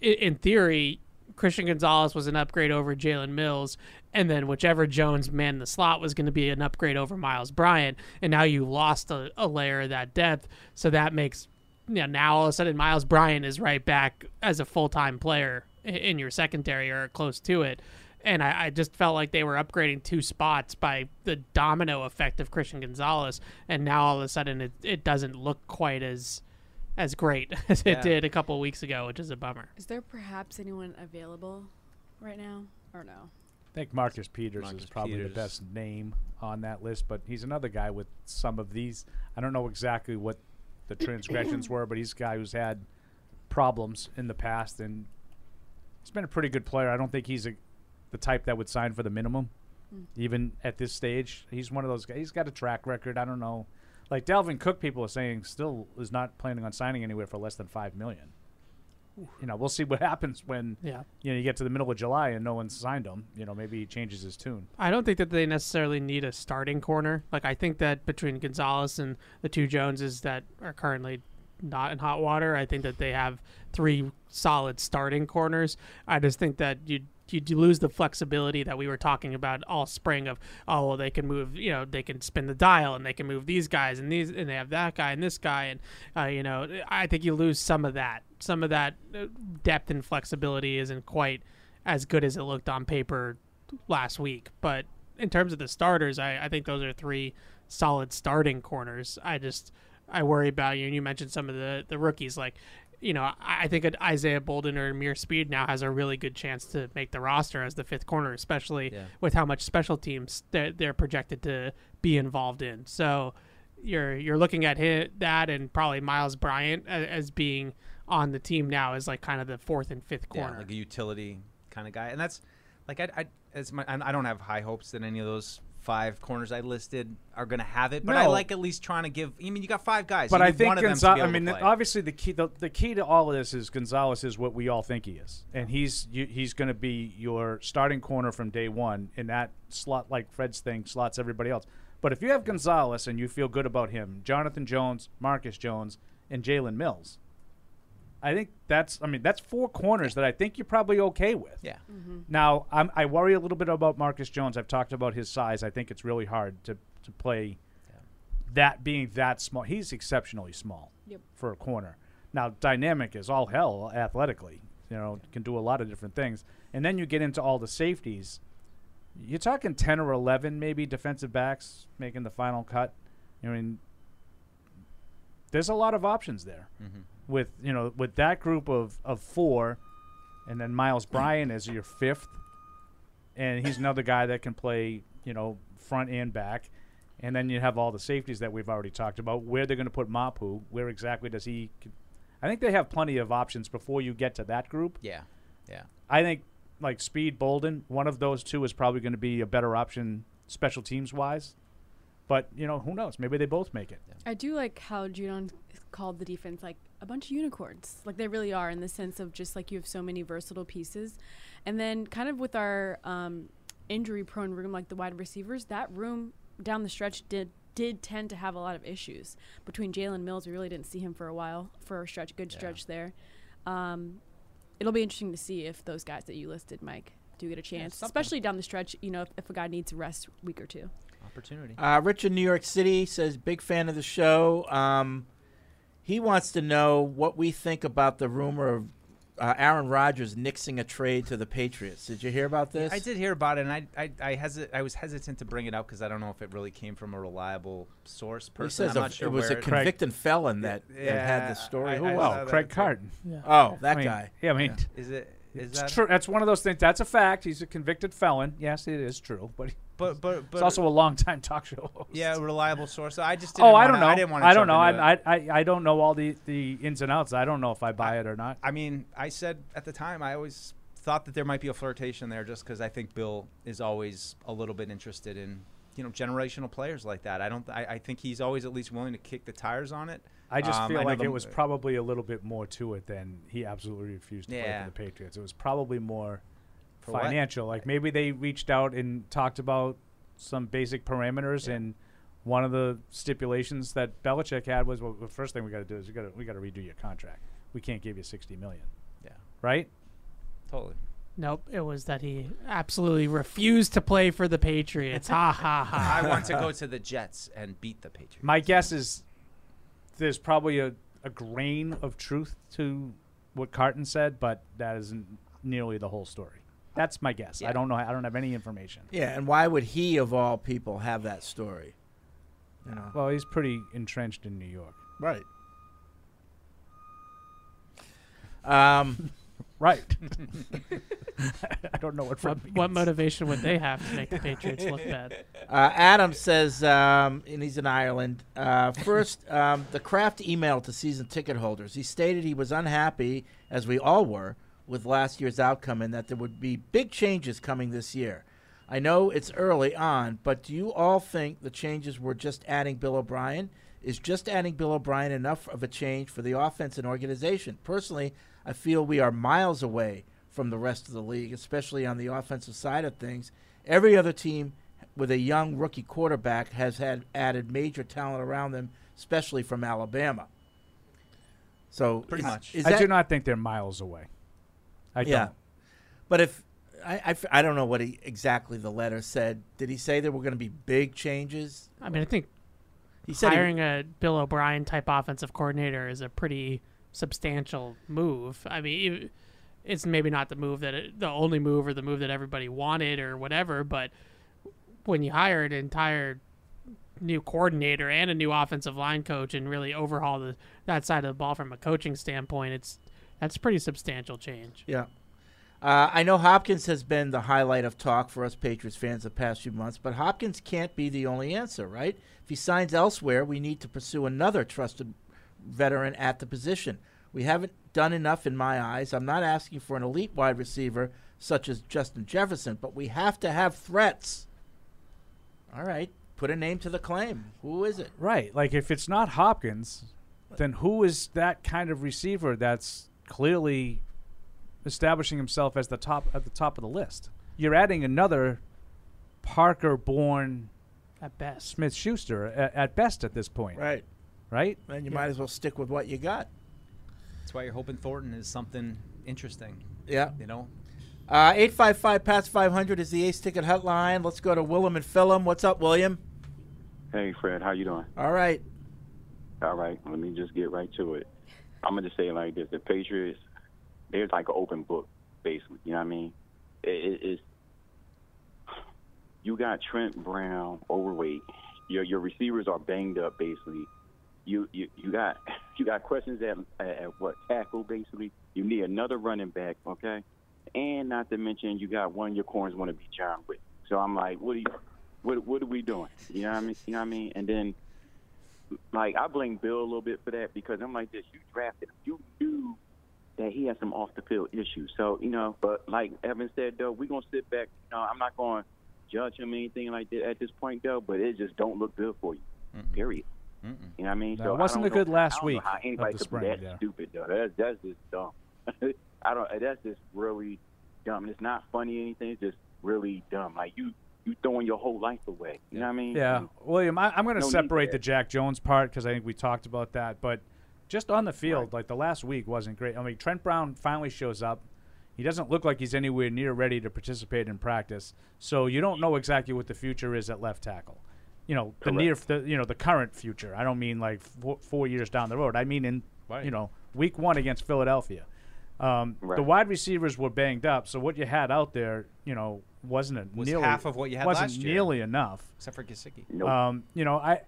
in theory, Christian Gonzalez was an upgrade over Jalen Mills, and then whichever Jones manned the slot was going to be an upgrade over Myles Bryant, and now you lost a, a layer of that depth. So that makes you know, now all of a sudden Myles Bryant is right back as a full time player in your secondary or close to it. And I, I just felt like they were upgrading two spots by the domino effect of Christian Gonzalez, and now all of a sudden it, it doesn't look quite as as great as Yeah. it did a couple of weeks ago, which is a bummer. Is there perhaps anyone available right now, or no? I think Marcus Peters Marcus is probably Peters. the best name on that list, but he's another guy with some of these. I don't know exactly what the transgressions were, but he's a guy who's had problems in the past, and he's been a pretty good player. I don't think he's a, the type that would sign for the minimum, Mm. even at this stage. He's one of those guys. He's got a track record. I don't know. Like Dalvin Cook, people are saying still is not planning on signing anywhere for less than five million. You know, we'll see what happens when Yeah. you know you get to the middle of July and no one's signed him. You know, maybe he changes his tune. I don't think that they necessarily need a starting corner. Like I think that between Gonzalez and the two Joneses that are currently not in hot water, I think that they have three solid starting corners. I just think that you you lose the flexibility that we were talking about all spring of oh well they can move you know they can spin the dial and they can move these guys and these and they have that guy and this guy and uh, you know I think you lose some of that. Some of that uh, depth and flexibility isn't quite as good as it looked on paper last week. But in terms of the starters I, I think those are three solid starting corners. I just I worry about you and you mentioned some of the the rookies like you know, I think Isaiah Bolden or Ameer Speed now has a really good chance to make the roster as the fifth corner, especially Yeah. with how much special teams they're, they're projected to be involved in. So you're you're looking at hi that and probably Myles Bryant as, as being on the team now as like kind of the fourth and fifth corner. Yeah, like a utility kind of guy, and that's like I, I as my I don't have high hopes that any of those five corners I listed are going to have it, but I like at least trying to give. I mean, you got five guys, But you I think one of them to Gonzalez. I mean, obviously the key the, the key to all of this is Gonzalez is what we all think he is, and he's you, he's going to be your starting corner from day one in that slot, like Fred's thing slots everybody else. But if you have Gonzalez and you feel good about him, Jonathan Jones, Marcus Jones, and Jalen Mills, I think that's. I mean, that's four corners that I think you're probably okay with. Yeah. Now, I'm, I worry a little bit about Marcus Jones. I've talked about his size. I think it's really hard to, to play that being that small. He's exceptionally small Yep. for a corner. Now, dynamic is all hell athletically. You know, can do a lot of different things. And then you get into all the safeties. You're talking 10 or 11 maybe defensive backs making the final cut. I mean, there's a lot of options there Mhm. With you know with that group of, of four, and then Miles mm. Bryan is your fifth, and he's another guy that can play you know front and back, and then you have all the safeties that we've already talked about. Where they're going to put Mapu? Where exactly does he? I think they have plenty of options before you get to that group. Yeah, yeah. I think like Speed Bolden, one of those two is probably going to be a better option special teams wise. But you know who knows? Maybe they both make it. I do like how Judon called the defense like a bunch of unicorns. Like they really are in the sense of just like you have so many versatile pieces. And then kind of with our um, injury prone room, like the wide receivers, that room down the stretch did did tend to have a lot of issues. Between Jalen Mills, we really didn't see him for a while for a stretch, good stretch there. Um, it'll be interesting to see if those guys that you listed, Mike, do get a chance, something. especially down the stretch. You know, if, if a guy needs a rest week or two. Opportunity. Uh, Rich in New York City says, big fan of the show. Um, he wants to know what we think about the rumor of uh, Aaron Rodgers nixing a trade to the Patriots. Did you hear about this? I did hear about it, and I I I, hesi- I was hesitant to bring it up because I don't know if it really came from a reliable source. He Person, says I'm a- not sure it was a convicted felon that, Yeah, that had the story. I- Who I else? Craig too. Carton. Oh, that I mean, guy. Yeah, I mean, Is it? Is that true? That's one of those things. That's a fact. He's a convicted felon. Yes, it is true. But But but it's also a long time talk show host. Yeah, a reliable source. I just didn't Oh, I wanna- don't know. I didn't want to. I don't know. I, I I I don't know all the the ins and outs. I don't know if I buy it or not. I mean, I said at the time, I always thought that there might be a flirtation there, just because I think Bill is always a little bit interested in you know generational players like that. I don't. I, I think he's always at least willing to kick the tires on it. I just Um, feel know like the- it was probably a little bit more to it than he absolutely refused to play for the Patriots. It was probably more For what? financial. Like maybe they reached out and talked about some basic parameters, and one of the stipulations that Belichick had was, well, the first thing we got to do is we got to we got to redo your contract. We can't give you sixty million. Yeah. Right. Totally. Nope, it was that he absolutely refused to play for the Patriots. ha ha ha. I want to go to the Jets and beat the Patriots. My guess is there's probably a, a grain of truth to what Carton said, but that isn't nearly the whole story. That's my guess. I don't know. I don't have any information. Yeah, and why would he, of all people, have that story? You know. Well, he's pretty entrenched in New York. Right. Um, right. I don't know what What, what motivation would they have to make the Patriots look bad? Uh, Adam says, um, and he's in Ireland. Uh, first, um, the Kraft email to season ticket holders. He stated he was unhappy, as we all were, with last year's outcome and that there would be big changes coming this year. I know it's early on, but do you all think the changes were just adding Bill O'Brien? Is just adding Bill O'Brien enough of a change for the offense and organization? Personally, I feel we are miles away from the rest of the league, especially on the offensive side of things. Every other team with a young rookie quarterback has had added major talent around them, especially from Alabama. So Pretty is- much. is I that- do not think they're miles away. I yeah. don't. But if I I don't know what he, exactly the letter said. Did he say there were going to be big changes? I mean, I think He said he- hiring a Bill O'Brien type offensive coordinator is a pretty substantial move. I mean, it's maybe not the move that it, the only move or the move that everybody wanted or whatever, but when you hire an entire new coordinator and a new offensive line coach and really overhaul the that side of the ball from a coaching standpoint, it's that's pretty substantial change. Yeah. Uh, I know Hopkins has been the highlight of talk for us Patriots fans the past few months, but Hopkins can't be the only answer, right? If he signs elsewhere, we need to pursue another trusted veteran at the position. We haven't done enough in my eyes. I'm not asking for an elite wide receiver such as Justin Jefferson, but we have to have threats. All right, put a name to the claim. Who is it? Right. Like if it's not Hopkins, then who is that kind of receiver that's clearly establishing himself as the top at the top of the list? You're adding another Parker-born at best Smith Schuster at, at best at this point. Right. Right. And you might as well stick with what you got. That's why you're hoping Thornton is something interesting. Yeah. You know? Uh, 855 PATS 500 is the Ace Ticket Hotline. Let's go to Willem and Phillum. What's up, William? Hey, Fred, how you doing? All right. All right, let me just get right to it. I'm gonna just say it like this: the Patriots, they're like an open book, basically. You know what I mean? It, it, it's you got Trent Brown overweight. Your your receivers are banged up, basically. You you, you got you got questions at, at at what tackle, basically. You need another running back, okay? And not to mention, you got one of your corners want to be John Wick. So I'm like, what are you, what what are we doing? You know what I mean? You know what I mean? And then like I blame Bill a little bit for that because I'm like this. You drafted him. You knew that he had some off the field issues. So you know, but like Evan said though, we're gonna sit back. You know, I'm not gonna judge him or anything like that at this point though. But it just don't look good for you. Period. You know what I mean? No, so it wasn't a good know- last I don't week Know how anybody could spring, be that yeah. stupid though? That's that's just dumb. I don't. That's just really dumb. It's not funny or anything. It's just really dumb. Like you, you throwing your whole life away. You know what I mean? Yeah, William, I, I'm going to No separate the. Jack Jones part because I think we talked about that. But just on the field, like the last week wasn't great. I mean, Trent Brown finally shows up. He doesn't look like he's anywhere near ready to participate in practice. So you don't know exactly what the future is at left tackle. You know, the near, the you know, the current future. I don't mean like four, four years down the road. I mean in you know week one against Philadelphia. Um, The wide receivers were banged up, so what you had out there, you know, wasn't it Was nearly, half of what you had wasn't last year. nearly enough. Except for Gesicki. Um, you know, I,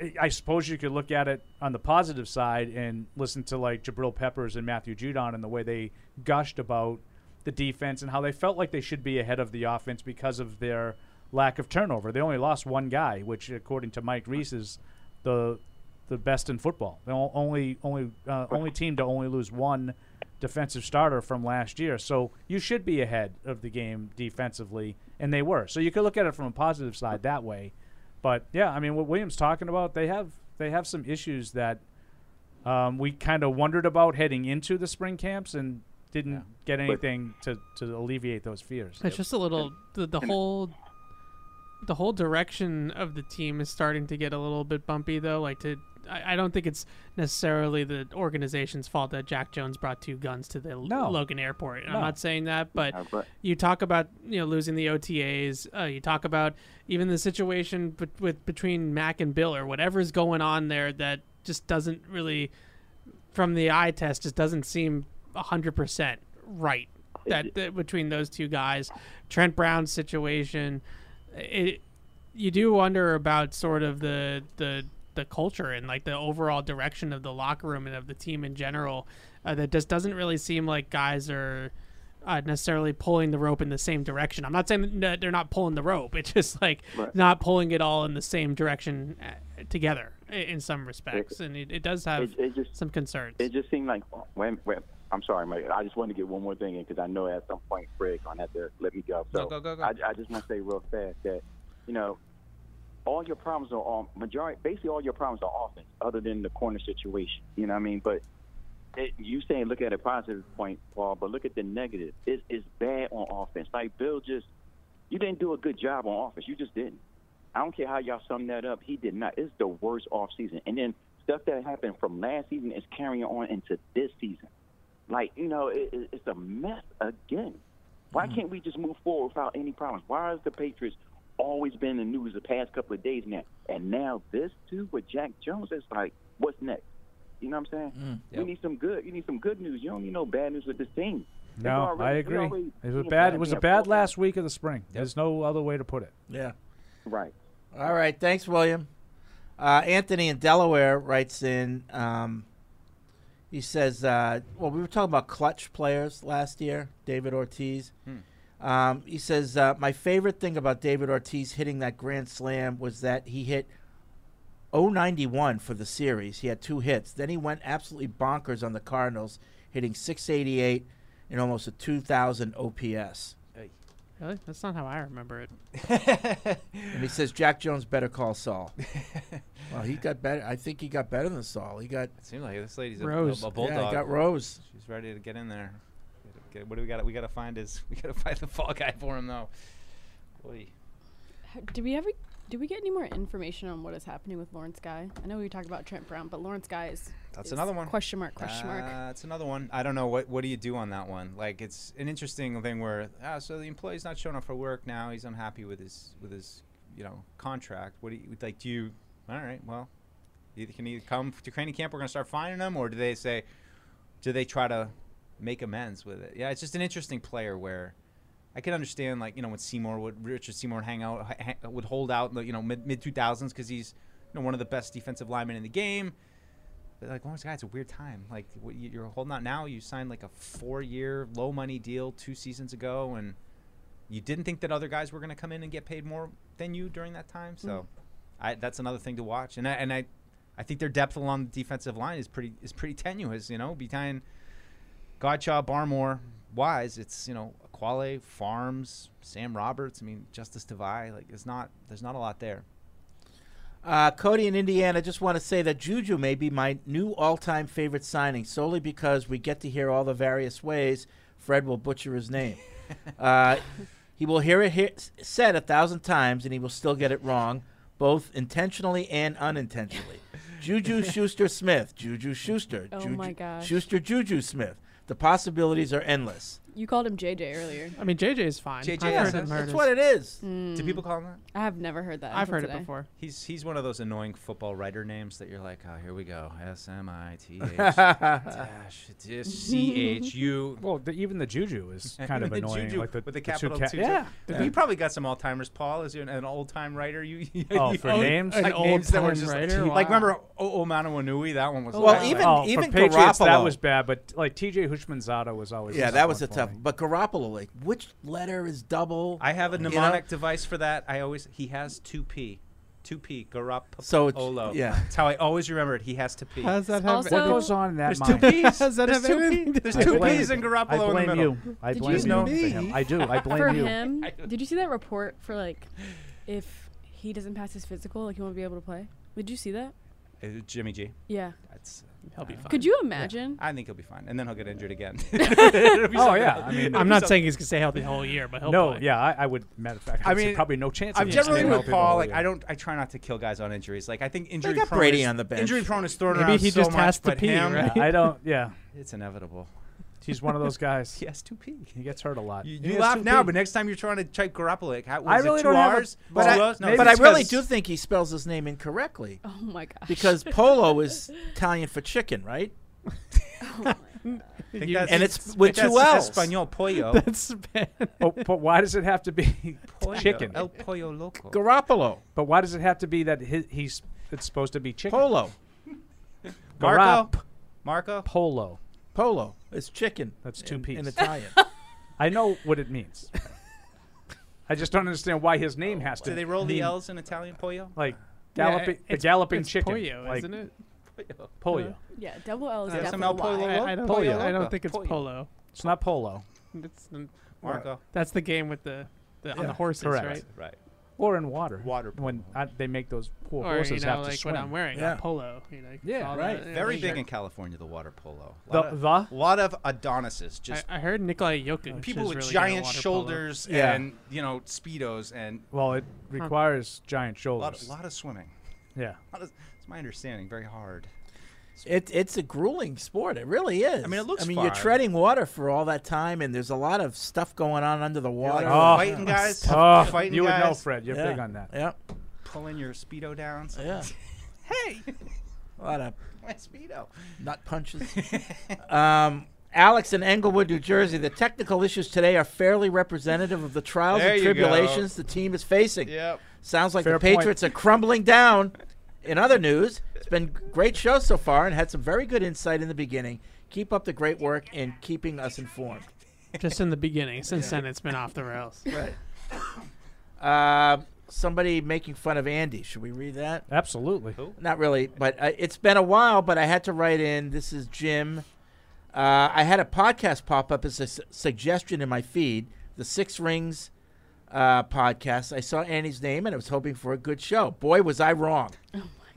I I suppose you could look at it on the positive side and listen to like Jabrill Peppers and Matthew Judon and the way they gushed about the defense and how they felt like they should be ahead of the offense because of their lack of turnover. They only lost one guy, which according to Mike Reiss is the the best in football. The only only uh, only team to only lose one defensive starter from last year. So you should be ahead of the game defensively, and they were. So you could look at it from a positive side that way. But yeah, I mean, what Williams talking about, they have they have some issues that um, we kind of wondered about heading into the spring camps and didn't get anything to, to alleviate those fears. It's just a little the, the whole the whole direction of the team is starting to get a little bit bumpy though. Like to I, I don't think it's necessarily the organization's fault that Jack Jones brought two guns to the No. Logan Airport. No. I'm not saying that, but Uh, but- you talk about you know losing the OTAs. Uh, you talk about even the situation bet- with between Mac and Bill or whatever's going on there that just doesn't really, from the eye test, just doesn't seem hundred percent right. That, that between those two guys, Trent Brown's situation, it you do wonder about sort of the the the culture and like the overall direction of the locker room and of the team in general. Uh, that just doesn't really seem like guys are uh, necessarily pulling the rope in the same direction. I'm not saying that they're not pulling the rope. It's just like Right. not pulling it all in the same direction uh, together in some respects, and it, it does have It- it just- some concerns. It just seemed like when, when I'm sorry, Mike. I just wanted to get one more thing in because I know at some point Fred gonna have to let me go. So Go, go, go. I, I just want to say real fast that you know all your problems are on majority. Basically, all your problems are offense, other than the corner situation. You know what I mean? But it, you saying look at a positive point, Paul, but look at the negative. It's, it's bad on offense. Like Bill just, you didn't do a good job on offense. You just didn't. I don't care how y'all sum that up. He did not. It's the worst off season. And then stuff that happened from last season is carrying on into this season. Like you know, it, it, it's a mess again. Why Mm. can't we just move forward without any problems? Why has the Patriots always been in the news the past couple of days now? And now this too with Jack Jones, it's like, what's next? You know what I'm saying? Mm. We need some good. You need some good news. You don't need no bad news with this team. No, already- I agree. already It was bad. It was a bad last week of the spring. There's no other way to put it. Yeah. Right. All right. Thanks, William. Uh, Anthony in Delaware writes in. Um, he says, uh, "Well, we were talking about clutch players last year. David Ortiz. Um, he says uh, my favorite thing about David Ortiz hitting that grand slam was that he hit 091 for the series. He had two hits. Then he went absolutely bonkers on the Cardinals, hitting 688 and almost a 2,000 OPS. Really? That's not how I remember it. And he says Jack Jones better call Saul. well, he got better. I think he got better than Saul. He got. It seems like this lady's a, Rose. a, a bulldog. Yeah, got Rose. She's ready to get in there. Get- What do we got? We got to find his. We got to find the fall guy for him though. Boy. H- Did we ever? Did we get any more information on what is happening with Lawrence Guy? I know we talked about Trent Brown, but Lawrence Guy is That's another one. Question mark? Question mark. Uh, That's another one. I don't know what what do you do on that one. Like it's an interesting thing where ah, so the employee's not showing up for work now. He's unhappy with his with his you know contract. What do you like? Do you all right? Well, you can either come to training camp. We're gonna start finding him, or do they say, do they try to make amends with it? Yeah, it's just an interesting player where. I can understand, like you know, when Seymour would Richard Seymour would hang out, ha- ha- would hold out, in the you know, mid mid two thousands because he's, you know, one of the best defensive linemen in the game. But like Lawrence Guy, it's a weird time. Like what you're holding out now. You signed like a four-year low money deal two seasons ago, and you didn't think that other guys were going to come in and get paid more than you during that time. So, Mm. I, that's another thing to watch. And I, and I, I think their depth along the defensive line is pretty is pretty tenuous. You know, behind Godchaux, Barmore, Wise, it's you know Quale, Pharms, Sam Roberts. I mean, Justice Devine. Like, it's not there's not a lot there. Uh, Cody in Indiana, just want to say that Juju may be my new all-time favorite signing, solely because we get to hear all the various ways Fred will butcher his name. uh, he will hear it he- said a thousand times, and he will still get it wrong, both intentionally and unintentionally. Juju Schuster Smith, Juju Schuster, Oh Juju, my gosh. Schuster Juju Smith. The possibilities are endless. You called him JJ earlier. I mean, JJ is fine. JJ, I've yeah, heard that's- him heard That's what it is. Hmm. Do people call him that? I have never heard that. I've heard today. it before. He's he's one of those annoying football writer names that you're like, oh, here we go, S M I T H dash C H U. Well, the, even the Juju is kind of annoying. Juju like the, with the the two capital ca- two. Yeah. yeah. You probably got some Alzheimer's, Paul, as an, an old time writer. You, you Oh, you- for names? Like names that were just writer? like Wow. remember O Omanawinui? That one was oh, Well, oh, even- oh, even for Patriots, that was bad. But like T.J. Houshmandzadeh was always Yeah, that was a tough. Me. But Garoppolo, like, which letter is double? I have a You know? mnemonic device for that. I always he has two P, two P Garoppolo. So it's- yeah. that's how I always remember it. He has to P. How does that have? What goes on in that There's mind? two P's. Does that There's have two P's. There's I two P's and Garoppolo I in the blame middle. you. I Did blame you you. know for him. I do. I blame for you. him, did you see that report for like if he doesn't pass his physical, like he won't be able to play? Did you see that? Uh, Jimmy G. Yeah. That's He'll be fine. Could you imagine? I think he'll be fine, and then he'll get injured again. Oh yeah, I mean, I'm not saying he's gonna stay healthy the whole year, but he'll no. play. Yeah, I, I would. Matter of fact, I I'd mean, probably no chance. of I'm him generally staying with healthy the Paul. whole Like year. I don't. I try not to kill guys on injuries. Like I think injury got prone Brady is, on the bench. Injury prone is thrown Maybe around he so just much, has to but pee, him, right? I don't. Yeah, It's inevitable. He's one of those guys. He has two P. He gets hurt a lot. You, He you laugh now, P. but next time you're trying to type Garoppolo, like, how, was I it really two don't have a- but Two I- O's? No, But I really do think he spells his name incorrectly Oh my gosh. because Polo is Italian for chicken, right? Oh I think that's- And it's I think with that's two L's. Espanol pollo. That's bad. oh, but why does it have to be Pollo. chicken? El pollo loco. Garoppolo, But why does it have to be that he, he's it's supposed to be chicken? Polo, Marco. Garap. Marco. Polo. Polo. It's chicken. That's two in, P's. in Italian. I know what it means. I just don't understand why his name has to. Do they roll the L's in Italian pollo? Like galloping, the it's- galloping it's chicken, pollo, like isn't it? pollo. Yeah, double L is Yeah, some definitely El Pollo Y. I, I don't. Pollo. I don't think it's Pollo. polo. It's not polo, It's, Marco. that's the game with the, the on the horses, correct. right? Right. Or in water. Water when I, they make those poor Or horses you know, have to swim. what I'm wearing, Yeah. a polo. You know, Yeah, all right. that, yeah, Very sure. big in California, the water polo. The- Lot of, the? lot of Adonises, just I, I heard Nikolai Jokic. people with really giant water polo. shoulders Yeah. and you know speedos and Well, it requires giant a shoulders. lot, lot of swimming. Yeah. Lot of- It's my understanding. Very hard. It, it's a grueling sport. It really is. I mean, it looks I mean, you're treading water for all that time, and there's a lot of stuff going on under the You're, water. like, Oh. fighting guys. Oh, fighting you would know, Fred. You're Yeah. big on that. Yep. Pulling your speedo down. Yeah. hey, A lot of my speedo. nut punches. um, Alex in Englewood, New Jersey. The technical issues today are fairly representative of the trials There and you go. tribulations the team is facing. Yep. Sounds like Fair the point. Patriots are crumbling down. In other news, it's been great show so far and had some very good insight in the beginning. Keep up the great work in keeping us informed. Just in the beginning. Since then, it's been off the rails. Right. Uh, somebody making fun of Andy. Should we read that? Absolutely. Who? Not really, but uh, it's been a while. But I had to write in. This is Jim. Uh, I had a podcast pop up as a su- suggestion in my feed, the Six Rings uh, podcast. I saw Andy's name and I was hoping for a good show. Boy, was I wrong.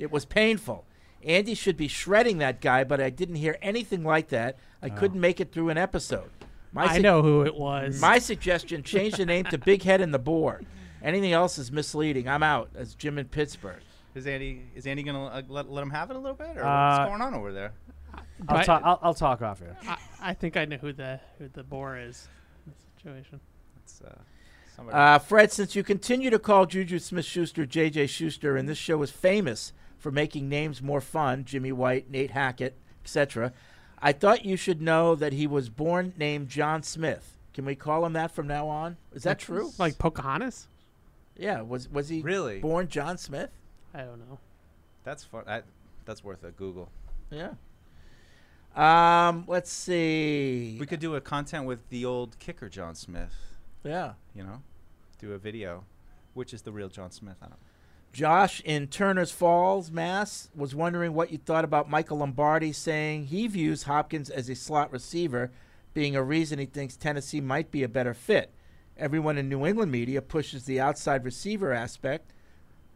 It was painful. Andy should be shredding that guy, but I didn't hear anything like that. I couldn't make it through an episode. I su- know who it was. My suggestion: change the name to Big Head in the Board. Anything else is misleading. I'm out. As Jim in Pittsburgh. Is Andy is Andy gonna uh, let, let him have it a little bit, or Uh, what's going on over there? I'll, But- talk. I'll, I'll talk off here. I, I think I know who the who the bore is. In this situation. It's, uh, somebody. Uh, Fred, since you continue to call Juju Smith Schuster JJ Schuster, and this show is famous for making names more fun Jimmy White, Nate Hackett, etc., I thought you should know that he was born named John Smith. Can we call him that from now on? Is that Like- true? Like Pocahontas? Yeah. Was was he Really? born John Smith? I don't know. That's fun. I, that's worth a Google. Yeah. Um. Let's see. We could do a content with the old kicker John Smith. Yeah. You know, do a video. Which is the real John Smith? I don't. Josh in Turner's Falls, Mass, was wondering what you thought about Michael Lombardi saying he views Hopkins as a slot receiver, being a reason he thinks Tennessee might be a better fit. Everyone in New England media pushes the outside receiver aspect.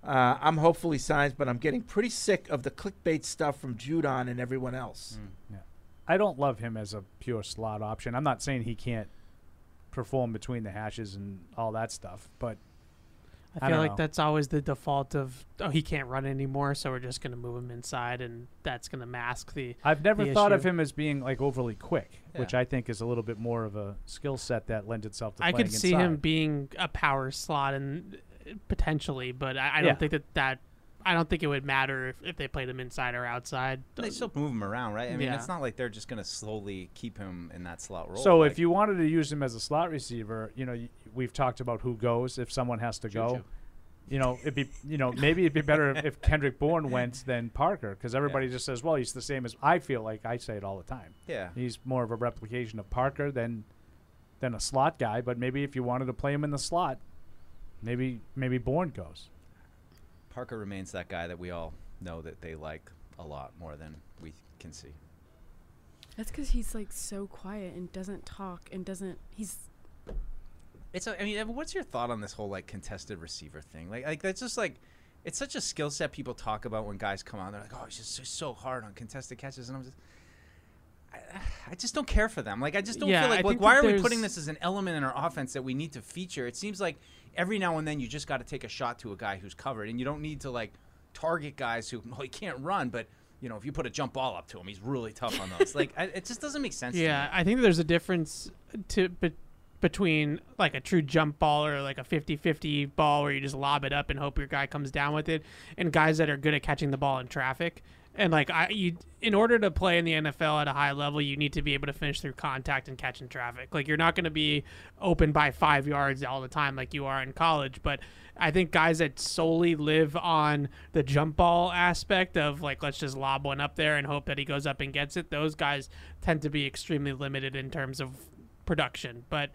Uh, I'm hopefully signs, but I'm getting pretty sick of the clickbait stuff from Judon and everyone else. Yeah. I don't love him as a pure slot option. I'm not saying he can't perform between the hashes and all that stuff, but I I feel like know. that's always the default of oh he can't run anymore, so we're just gonna move him inside, and that's gonna mask the. I've never the thought of him as being like overly quick, which I think is a little bit more of a skill set that lends itself to I could see him being a power slot and uh, potentially, but I, I don't Yeah. think that that. I don't think it would matter if, if they played him inside or outside. They still move him around, right? I mean, Yeah. it's not like they're just gonna slowly keep him in that slot role. So like- if you wanted to use him as a slot receiver, you know, y- we've talked about who goes if someone has to go. Juju. You know, it'd be you know maybe it'd be better if, if Kendrick Bourne went than Parker because everybody just says, well, he's the same as I feel like I say it all the time. Yeah. he's more of a replication of Parker than than a slot guy. But maybe if you wanted to play him in the slot, maybe maybe Bourne goes. Parker remains that guy that we all know that they like a lot more than we can see. That's because he's like so quiet and doesn't talk and doesn't. He's It's. A, I mean, what's your thought on this whole like contested receiver thing? Like, like that's just like, it's such a skill set people talk about when guys come out. They're like, oh, he's just so, so hard on contested catches, and I'm just. I, I just don't care for them. Like I just don't Yeah, feel like, like why are we putting this as an element in our offense that we need to feature? It seems like every now and then you just got to take a shot to a guy who's covered, and you don't need to like target guys who well he can't run, but you know if you put a jump ball up to him, he's really tough on those. like I, it just doesn't make sense. Yeah, to me. I think there's a difference to be, between like a true jump ball or like a 50-50 ball where you just lob it up and hope your guy comes down with it, and guys that are good at catching the ball in traffic. And like I, you, in order to play in the NFL at a high level, you need to be able to finish through contact and catching traffic. Like you're not going to be open by five yards all the time like you are in college. But I think guys that solely live on the jump ball aspect of like let's just lob one up there and hope that he goes up and gets it, those guys tend to be extremely limited in terms of production. But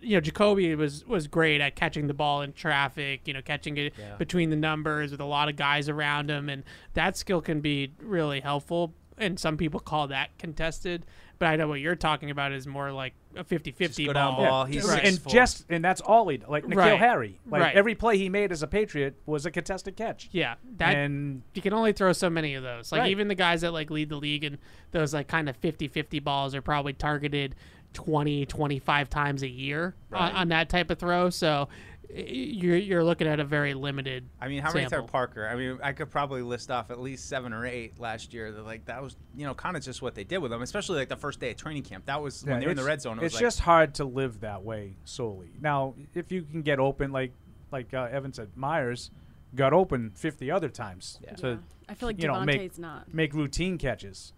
you know, Jakobi was was great at catching the ball in traffic. You know, catching it Yeah. between the numbers with a lot of guys around him, and that skill can be really helpful. And some people call that contested, but I know what you're talking about is more like a 50-50 go down ball. ball, he's Right. and just and that's all he like Nikhil Right. Harry. Like Right. every play he made as a Patriot was a contested catch. Yeah, that and you can only throw so many of those. Like Right. even the guys that like lead the league and those like kind of 50-50 balls are probably targeted 20 25 times a year on, Right. on that type of throw. So you're you're looking at a very limited. I mean, how many sample. are Parker? I mean, I could probably list off at least seven or eight last year. That like that was you know kind of just what they did with them, especially like the first day of training camp. That was when they were in the red zone. It was it's like, just hard to live that way solely. Now, if you can get open, like like uh, Evan said, Meyers got open 50 other times Yeah. to Yeah. I feel like you know make DeVante's not. make routine catches,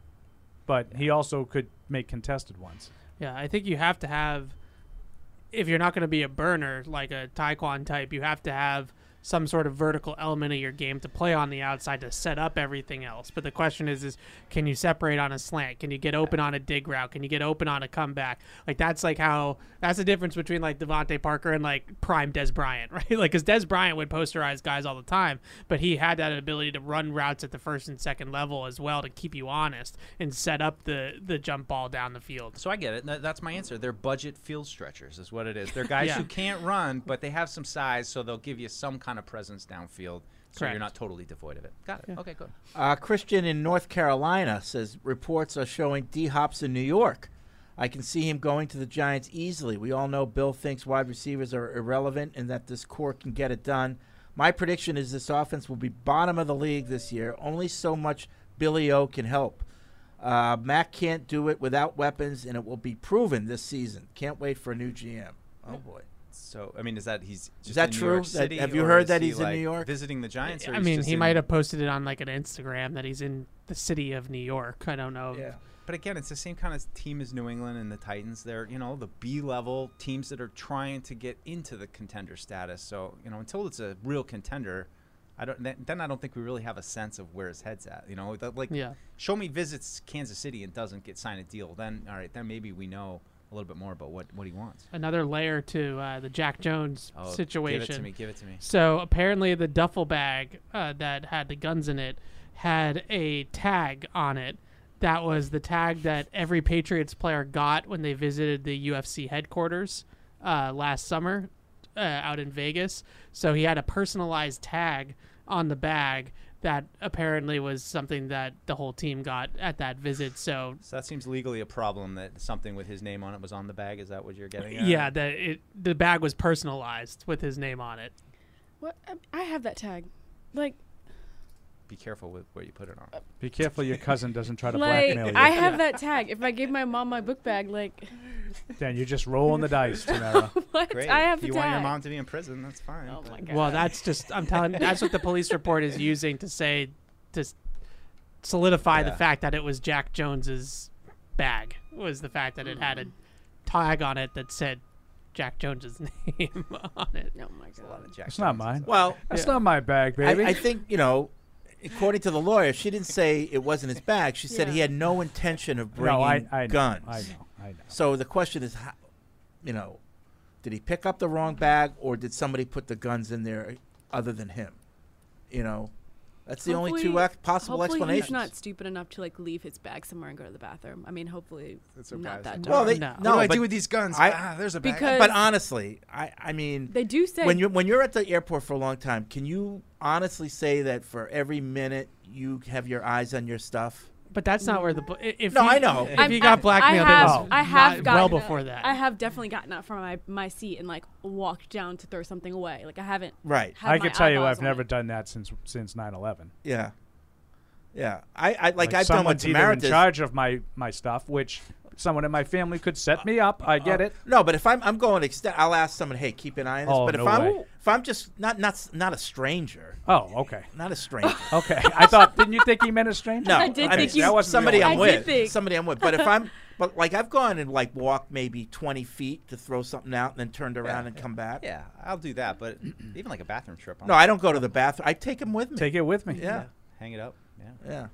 but he also could make contested ones. Yeah, I think you have to have, if you're not going to be a burner like a Tyquan type, you have to have some sort of vertical element of your game to play on the outside to set up everything else. But the question is, is can you separate on a slant? Can you get open on a dig route? Can you get open on a comeback? Like that's like how that's the difference between like DeVante Parker and like prime Dez Bryant, right? Like because Dez Bryant would posterize guys all the time, but he had that ability to run routes at the first and second level as well to keep you honest and set up the the jump ball down the field. So I get it. That's my answer. They're budget field stretchers, is what it is. They're guys Yeah. who can't run, but they have some size, so they'll give you some kind of presence downfield, so Correct. you're not totally devoid of it. Got it. Okay, good. Uh, Christian in North Carolina says reports are showing D Hops in New York. I can see him going to the Giants easily. We all know Bill thinks wide receivers are irrelevant and that this core can get it done. My prediction is this offense will be bottom of the league this year. Only so much Billy O can help. Uh, Mac can't do it without weapons, and it will be proven this season. Can't wait for a new GM. Oh boy. So I mean, is that he's just that in New true? York That- have you heard is that he, he's in New York? visiting the Giants? Or I mean, he in- might have posted it on like an Instagram that he's in the city of New York. I don't know. Yeah. But again, it's the same kind of team as New England and the Titans. They're you know the B level teams that are trying to get into the contender status. So you know until it's a real contender, I don't then, then I don't think we really have a sense of where his head's at. You know, like Yeah. show me visits Kansas City and doesn't get signed a deal. Then all right, then maybe we know a little bit more about what what he wants. Another layer to uh, the Jack Jones Oh, give it to situation. me, give it to me. So apparently, the duffel bag uh, that had the guns in it had a tag on it. That was the tag that every Patriots player got when they visited the UFC headquarters uh, last summer uh, out in Vegas. So he had a personalized tag on the bag that apparently was something that the whole team got at that visit. So So that seems legally a problem that something with his name on it was on the bag. Is that what you're getting at? yeah, that it the bag was personalized with his name on it. What? I- I have that tag. Like, Be careful with where you put it on. Uh, be careful your cousin doesn't try to like blackmail you. I have that tag. If I gave my mom my book bag, like, Dan, you're just rolling the dice, Tamara. what? Great. I have if you the want your mom to be in prison, that's fine. Oh my God. Well, that's just I'm telling. That's what the police report is using to say to s- solidify the fact that it was Jack Jones's bag. Was the fact that it had a mm. tag on it that said Jack Jones's name on it. Oh my god. It's not mine. Well, that's yeah. not my bag, I, baby. I think you know, according to the lawyer, she didn't say it wasn't his bag. She said he had no intention of bringing No, I- I know, guns. I know, I know. So the question is, how, you know, did he pick up the wrong bag, or did somebody put the guns in there other than him? You know, that's the only two Hopefully- ex- possible hopefully explanations. He's not stupid enough to like leave his bag somewhere and go to the bathroom. I mean, hopefully not that. well, dumb. they, No. no. What do I do with these guns? I, Ah, there's a bag. Because- but honestly, I, I mean, They do say- when you when you're at the airport for a long time, can you honestly say that for every minute you have your eyes on your stuff? But that's not where the if No, he- I know. if I'm- he got blackmailed, I have, it was I have not- gotten well before that. I have definitely gotten up from my, my seat and like walked down to throw something away. Like I haven't. Right. I my can tell you, I've never it. done that since since 9/11. Yeah, yeah. I, I like, I've done what someone's either Tamara in charge of my my stuff, which someone in my family could set me up. I get Uh, it. No, but if I'm I'm going to extend, I'll ask someone, hey, keep an eye on this. Oh, but if no I'm way. if I'm just not not not a stranger. Oh, okay. Not a stranger. Okay, I thought. Didn't you think he meant a stranger? No, I did mean, think you- that wasn't somebody I'm. I with. think- Somebody I'm with. But if I'm, but like I've gone and like walked maybe 20 feet to throw something out and then turned around and come back. Yeah, I'll do that. But even like a bathroom trip. I'm No, I don't go to the bathroom. I take him with me. Take it with me. Yeah. Hang it up. Yeah. Yeah.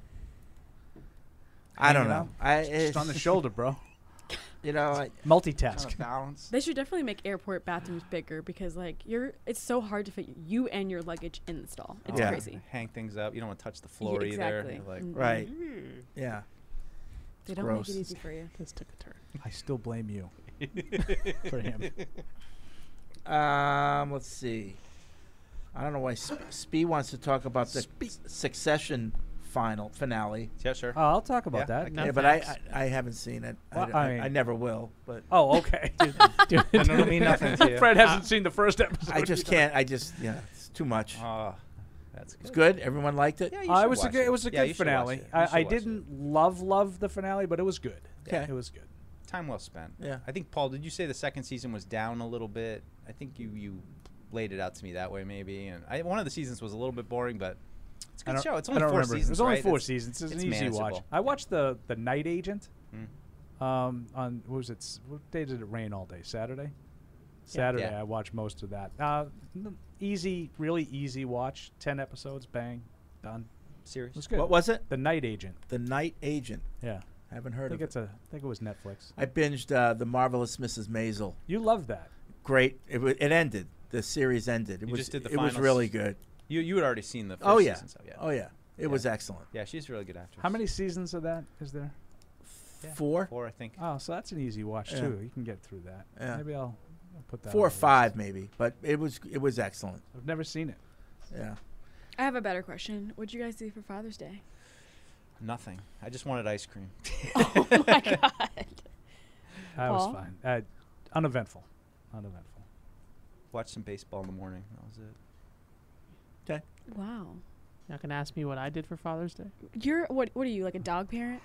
I don't Hang know. up. I Just it's, on the shoulder, bro. You know, I, Multitask. balance. They should definitely make airport bathrooms bigger because like you're, it's so hard to fit you and your luggage in the stall. It's Yeah. crazy. Hang things up. You don't want to touch the floor either. exactly. You're Like, right. Yeah. They don't gross. make it easy for you. This took a turn. I still blame you for him. Um, let's see. I don't know why Sp- Spee wants to talk about the s- succession final finale. Yeah, sure. Oh, I'll talk about that. Yeah, but I, I I haven't seen it. I, Well, I, I mean- I never will. But Oh, okay. Dude, Then it'll mean nothing to you. Fred hasn't seen the first episode I just can't. I just yeah, it's too much. Oh, that's good. It's good. Everyone liked it. Uh, it was a good, it was a Yeah, good should watch finale. it. You I, should I watch didn't love love the finale, but it was good. Okay. it was good. Time well spent. Yeah. I think Paul, did you say the second season was down a little bit? I think you you laid it out to me that way maybe. And I, one of the seasons was a little bit boring, but it's a I good don't- show. It's I only don't four remember. seasons. It was only right? four It's- seasons. It's, it's an easy watch. I watched the the Night Agent. Hmm. Um, on what was it? What day did it rain all day? Saturday. Saturday, Yeah. I watched most of that. Uh, easy, really easy watch. Ten episodes, bang, done. Series. It was good. What was it? The Night Agent. The Night Agent. Yeah. I haven't heard I heard think of it's a. I think it was Netflix. I binged uh, the marvelous Mrs. Maisel. You loved that. Great. It wa it ended. The series ended. It You was just did the it was really good. You you had already seen the first oh yeah. season, so yeah. Oh yeah. It was excellent. Yeah, she's a really good actress. How many seasons of that is there? Yeah, Four. Four, I think. Oh, so that's an easy watch Yeah. too. You can get through that. Yeah. Maybe I'll, I'll put that. Four on or the list. five maybe, but it was it was excellent. I've never seen it. Yeah. I have a better question. What'd you guys do for Father's Day? Nothing. I just wanted ice cream. Oh my god. That was fine. Uh, uneventful. Uneventful. Watch some baseball in the morning. That was it. Okay. Wow. Not gonna ask me what I did for Father's Day. You're what? What are you like a dog parent?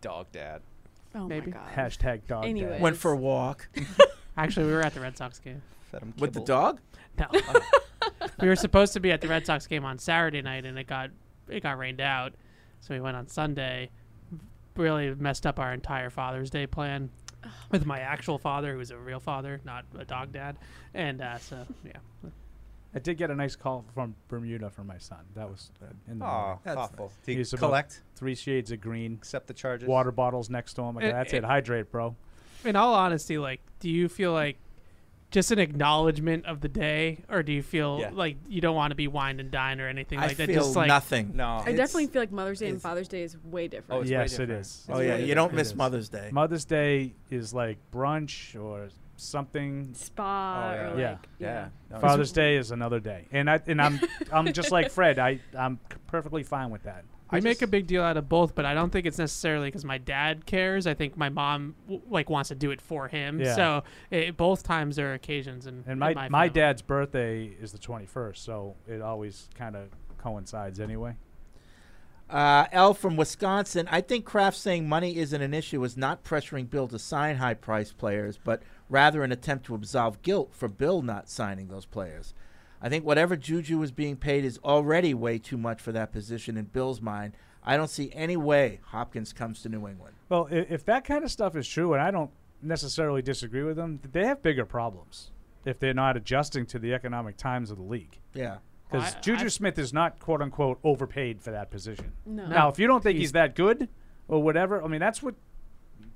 Dog dad. Oh Maybe. my god. Hashtag dog. Anyways. Went for a walk. Actually, we were at the Red Sox game. Fed him With the dog? No. we were supposed to be at the Red Sox game on Saturday night, and it got it got rained out, so we went on Sunday. Really messed up our entire Father's Day plan with my actual father, who was a real father, not a dog dad, and uh, so yeah. I did get a nice call from Bermuda for my son. That was uh, in the Aw, morning. That's thoughtful. nice. Did he He's about collect? three shades of green. Accept the charges. Water bottles next to him. Like, It- That's it- it. Hydrate, bro. In all honesty, like, do you feel like just an acknowledgement of the day, or do you feel Yeah. like you don't want to be wined and dined or anything I like that? feel just like nothing. No. I definitely feel like Mother's Day and Father's Day is way different. Oh yes, it is. Oh, yeah, It's you don't it miss is. Mother's Day. Mother's Day is like brunch or something. Spa oh, or yeah. like yeah. No, Father's Day is another day, and I and I'm I'm just like Fred. I I'm perfectly fine with that. We make a big deal out of both, but I don't think it's necessarily because my dad cares. I think my mom w- like wants to do it for him. Yeah. So it, both times are occasions, and And my my, dad's birthday is the 21st, so it always kind of coincides anyway. Uh, L from Wisconsin. I think Kraft saying money isn't an issue is not pressuring Bill to sign high priced players, but rather an attempt to absolve guilt for Bill not signing those players. I think whatever Juju is being paid is already way too much for that position in Bill's mind. I don't see any way Hopkins comes to New England. Well, if, if that kind of stuff is true, and I don't necessarily disagree with them, they have bigger problems if they're not adjusting to the economic times of the league. Yeah. Because I- Juju I- Smith is not quote unquote overpaid for that position. No. Now, if you don't think he's, He's- that good or whatever, I mean, that's what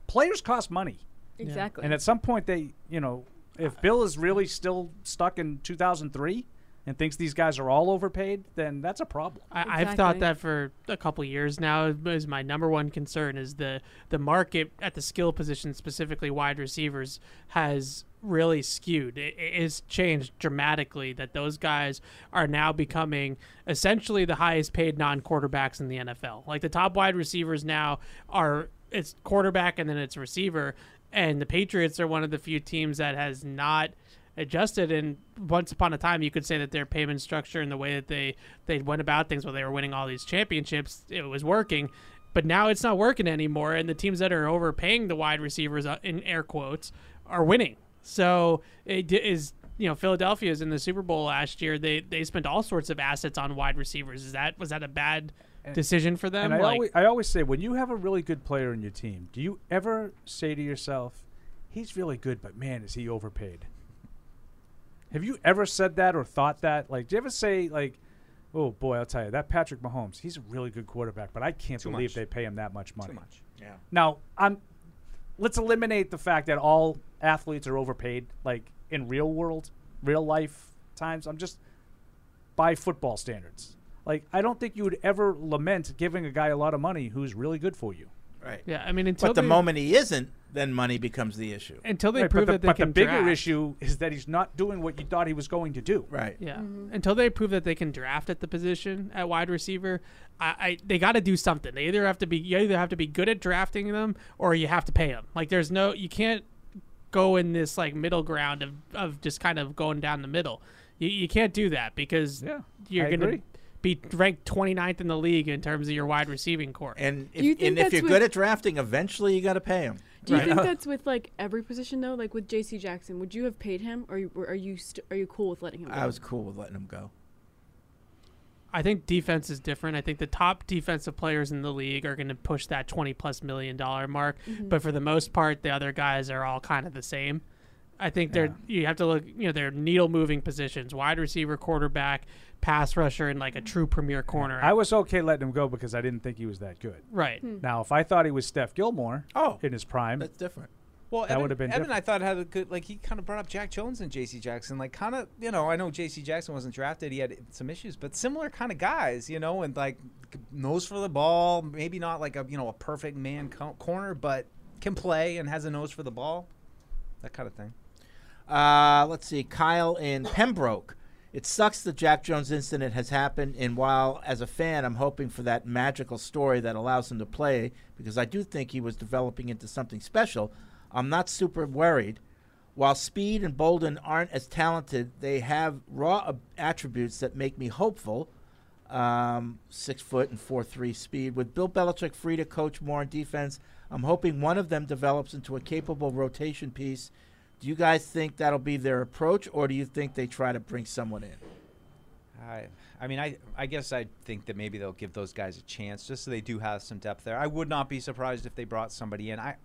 players cost money. Exactly. And at some point, they, you know, if Bill is really still stuck in 2003 and thinks these guys are all overpaid, then that's a problem. I, I've thought that for a couple years now. Is my number one concern is the the market at the skill position, specifically wide receivers, has really skewed. It, has changed dramatically. That those guys are now becoming essentially the highest paid non quarterbacks in the NFL. Like the top wide receivers now are it's quarterback and then it's receiver. And the Patriots are one of the few teams that has not adjusted and once upon a time you could say that their payment structure and the way that they they went about things while they were winning all these championships it was working but now it's not working anymore and the teams that are overpaying the wide receivers uh, in air quotes are winning so it d- is you know Philadelphia is in the Super Bowl last year they they spent all sorts of assets on wide receivers is that was that a bad decision for them And I, like always, I always say, when you have a really good player in your team, do you ever say to yourself, he's really good, but man, is he overpaid? Have you ever said that or thought that? Like, do you ever say, like, oh boy, I'll tell you, that Patrick Mahomes, he's a really good quarterback, but I can't Too believe much. they pay him that much money. Too much. Yeah. Now, I'm. Let's eliminate the fact that all athletes are overpaid, like in real world, real life times. I'm just by football standards. Like, I don't think you would ever lament giving a guy a lot of money who's really good for you. Right. Yeah, I mean, until but the they- moment he isn't, then money becomes the issue. Until they Right, prove but the, that they but can the bigger draft. issue is that he's not doing what you thought he was going to do. Right. Yeah. Mm-hmm. Until they prove that they can draft at the position at wide receiver, I, I they got to do something. They either have to be you either have to be good at drafting them or you have to pay them. Like there's no you can't go in this like middle ground of, of just kind of going down the middle. You, you can't do that because you're I going to agree. Be ranked 29th in the league in terms of your wide receiving corps. And Do you if, think and if that's you're with- good at drafting, eventually you got to pay him. Do you think that's with like every position though? Like with J.C. Jackson, would you have paid him, or you- or are you st- are you cool with letting him go? I was cool with letting him go. I think defense is different. I think the top defensive players in the league are going to push that 20 plus million dollar mark, Mhm. but for the most part, the other guys are all kind of the same. I think they're you have to look, you know, they're needle moving positions: wide receiver, quarterback, pass rusher, and like a true premier corner. I was okay letting him go because I didn't think he was that good. Right. Hmm. Now, if I thought he was Steph Gilmore oh, in his prime, that's different. Well, that would have been Evan, different. I thought had a good like he kind of brought up Jack Jones and J.C. Jackson, like kind of you know I know J.C. Jackson wasn't drafted, he had some issues, but similar kind of guys, you know, and like nose for the ball, maybe not like a you know a perfect man co- corner, but can play and has a nose for the ball, that kind of thing. Uh, let's see, Kyle in Pembroke. It sucks the Jack Jones incident has happened, and while as a fan I'm hoping for that magical story that allows him to play, because I do think he was developing into something special, I'm not super worried. While Speed and Bolden aren't as talented, they have raw ab- attributes that make me hopeful. Um, six foot and four three speed. With Bill Belichick free to coach more on defense, I'm hoping one of them develops into a capable rotation piece. Do you guys think that'll be their approach, or do you think they try to bring someone in? I, I mean, I, I guess I think that maybe they'll give those guys a chance, just so they do have some depth there. I would not be surprised if they brought somebody in. I,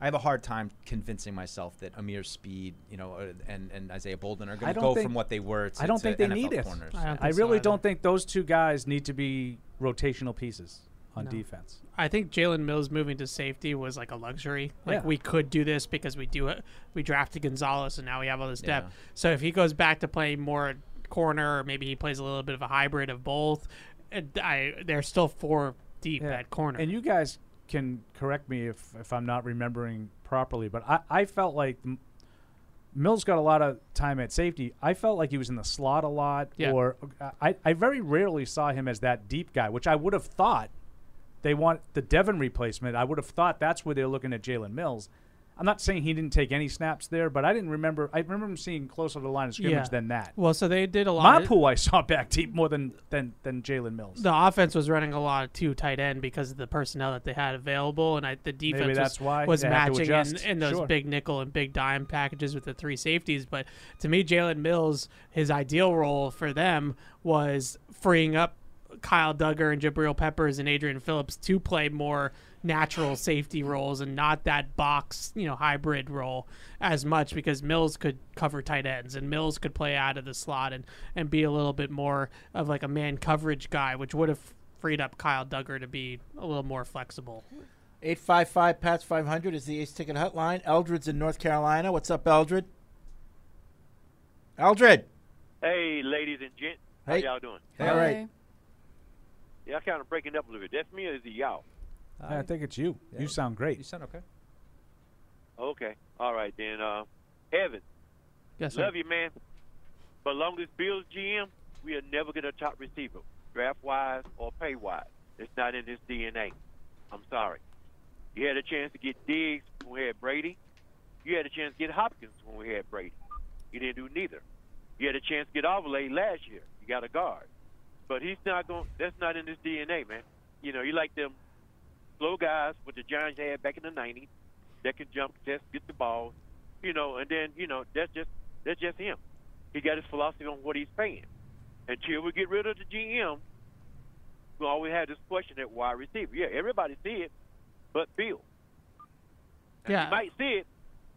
I have a hard time convincing myself that Ameer Speed, you know, uh, and and Isaiah Bolden are going to go think- from what they were. To, I don't to think they NFL need it. corners. I, really don't think those two guys need to be rotational pieces on No. defense. I think Jalen Mills moving to safety was like a luxury. Like Yeah. we could do this because we do it. We drafted Gonzalez, and now we have all this depth. Yeah. So if he goes back to playing more corner, or maybe he plays a little bit of a hybrid of both. it- I they're still four deep Yeah. at corner. And you guys can correct me if, if I'm not remembering properly, but I, I felt like Mills got a lot of time at safety. I felt like he was in the slot a lot, Yeah. or uh, I, I very rarely saw him as that deep guy, which I would have thought they want the Devon replacement. I would have thought that's where they're looking at Jalen Mills. I'm not saying he didn't take any snaps there, but I didn't remember. I remember him seeing closer to the line of scrimmage Yeah. than that. Well, so they did a lot. of- Mapu I saw back deep more than than than Jalen Mills. the offense was running a lot of two tight end because of the personnel that they had available, and I, the defense that's was, why was they had to matching in, in those Sure. big nickel and big dime packages with the three safeties. But to me, Jalen Mills, his ideal role for them was freeing up Kyle Dugger and Jabrill Peppers and Adrian Phillips to play more natural safety roles and not that box, you know, hybrid role as much because Mills could cover tight ends and Mills could play out of the slot and, and be a little bit more of like a man coverage guy, which would have freed up Kyle Dugger to be a little more flexible. 855 PATS 500 is the Ace Ticket Hotline. Eldred's in North Carolina. What's up, Eldred? Eldred. Hey, ladies and gents. Hey. How y'all doing? Hey. All right. Y'all kind of breaking up a little bit. That's me or is it y'all? I think it's you. You sound great. You sound okay. Okay. All right, then. Uh, Evan. Yes, Love you, man. But long as Bill's GM, we are never get a top receiver, draft-wise or pay-wise. It's not in his DNA. I'm sorry. You had a chance to get Diggs when we had Brady. You had a chance to get Hopkins when we had Brady. You didn't do neither. You had a chance to get Olave last year. You got a guard. But he's not going. That's not in his DNA, man. You know, you like them slow guys what the Giants had back in the '90s that can jump, test, get the ball. You know, and then you know that's just that's just him. He got his philosophy on what he's paying. Until we get rid of the GM, we always have this question at wide receiver. Yeah, everybody see it, but Bill. Yeah. he might see it,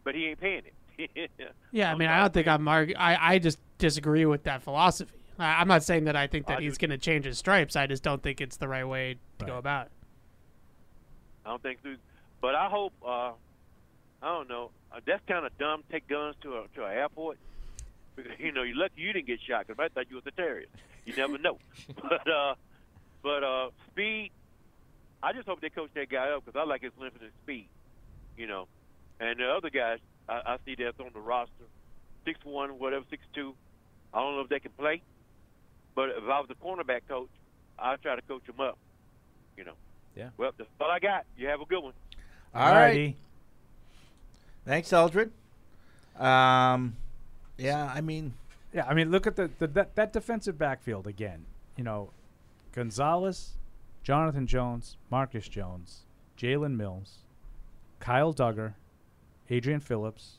but he ain't paying it. Yeah, I mean, I don't think I'm argu- I I just disagree with that philosophy. I, I'm not saying that I think that he's going to change his stripes. I just don't think it's the right way to go about it. I don't think so. But I hope. Uh, I don't know. Uh, that's kind of dumb. Take guns to a to an airport. Because, you know, you're lucky you didn't get shot. Because I thought you was a terrorist. You never know. but uh, but uh, speed. I just hope they coach that guy up because I like his length and his speed. You know, and the other guys I, I see that's on the roster, six one, whatever, six two. I don't know if they can play, but if I was a cornerback coach, I'd try to coach them up. You know. Yeah. Well, that's all I got. You have a good one. All righty. Thanks, Eldred. Um, yeah, I mean, Yeah, I mean, look at the, the that, that defensive backfield again. You know, Gonzalez, Jonathan Jones, Marcus Jones, Jalen Mills, Kyle Dugger, Adrian Phillips,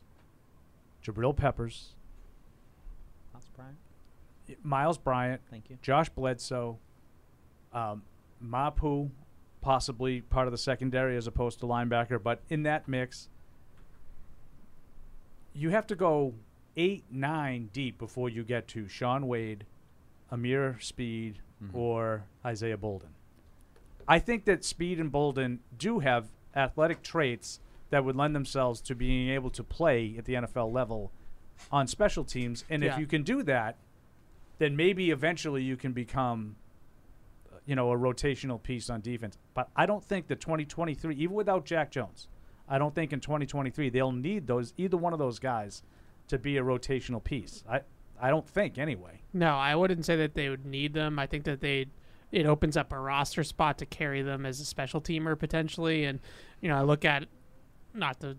Jabrill Peppers, Myles Bryant. Myles Bryant, Thank you. Josh Bledsoe, um, Mapu, possibly part of the secondary as opposed to linebacker, but in that mix, you have to go eight, nine deep before you get to Shaun Wade, Ameer Speed, or Isaiah Bolden. I think that Speed and Bolden do have athletic traits that would lend themselves to being able to play at the NFL level on special teams. And Yeah. if you can do that, then maybe eventually you can become, you know, a rotational piece on defense. But I don't think that 2023, even without Jack Jones, I don't think in 2023 they'll need those either one of those guys to be a rotational piece. I I don't think anyway. No, I wouldn't say that they would need them. I think that they it opens up a roster spot to carry them as a special teamer potentially. And you know, I look at not to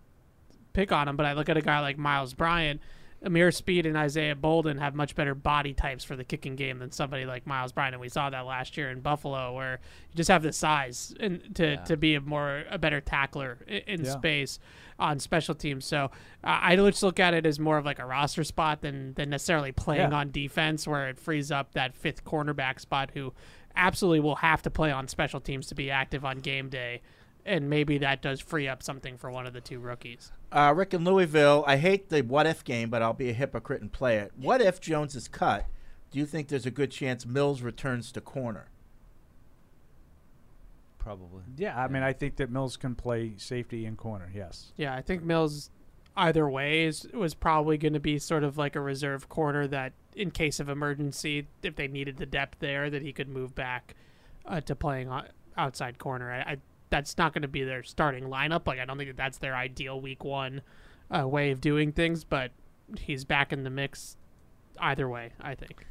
pick on him, but I look at a guy like Myles Bryant. Ameer Speed and Isaiah Bolden have much better body types for the kicking game than somebody like Myles Bryant, and we saw that last year in Buffalo, where you just have the size and to, Yeah. to be a more a better tackler in Yeah. space on special teams. So uh, I just look at it as more of like a roster spot than than necessarily playing Yeah. on defense, where it frees up that fifth cornerback spot, who absolutely will have to play on special teams to be active on game day, and maybe that does free up something for one of the two rookies. uh, Rick in Louisville. I hate the what if game, but I'll be a hypocrite and play it. What if Jones is cut? Do you think there's a good chance Mills returns to corner? Probably. Yeah, I mean, I think that Mills can play safety and corner. Yes. Yeah, I think Mills, either way, is, was probably going to be sort of like a reserve corner that, in case of emergency, if they needed the depth there, that he could move back uh, to playing o- outside corner. I, I that's not going to be their starting lineup. Like I don't think that that's their ideal week one uh, way of doing things, but he's back in the mix either way. I think.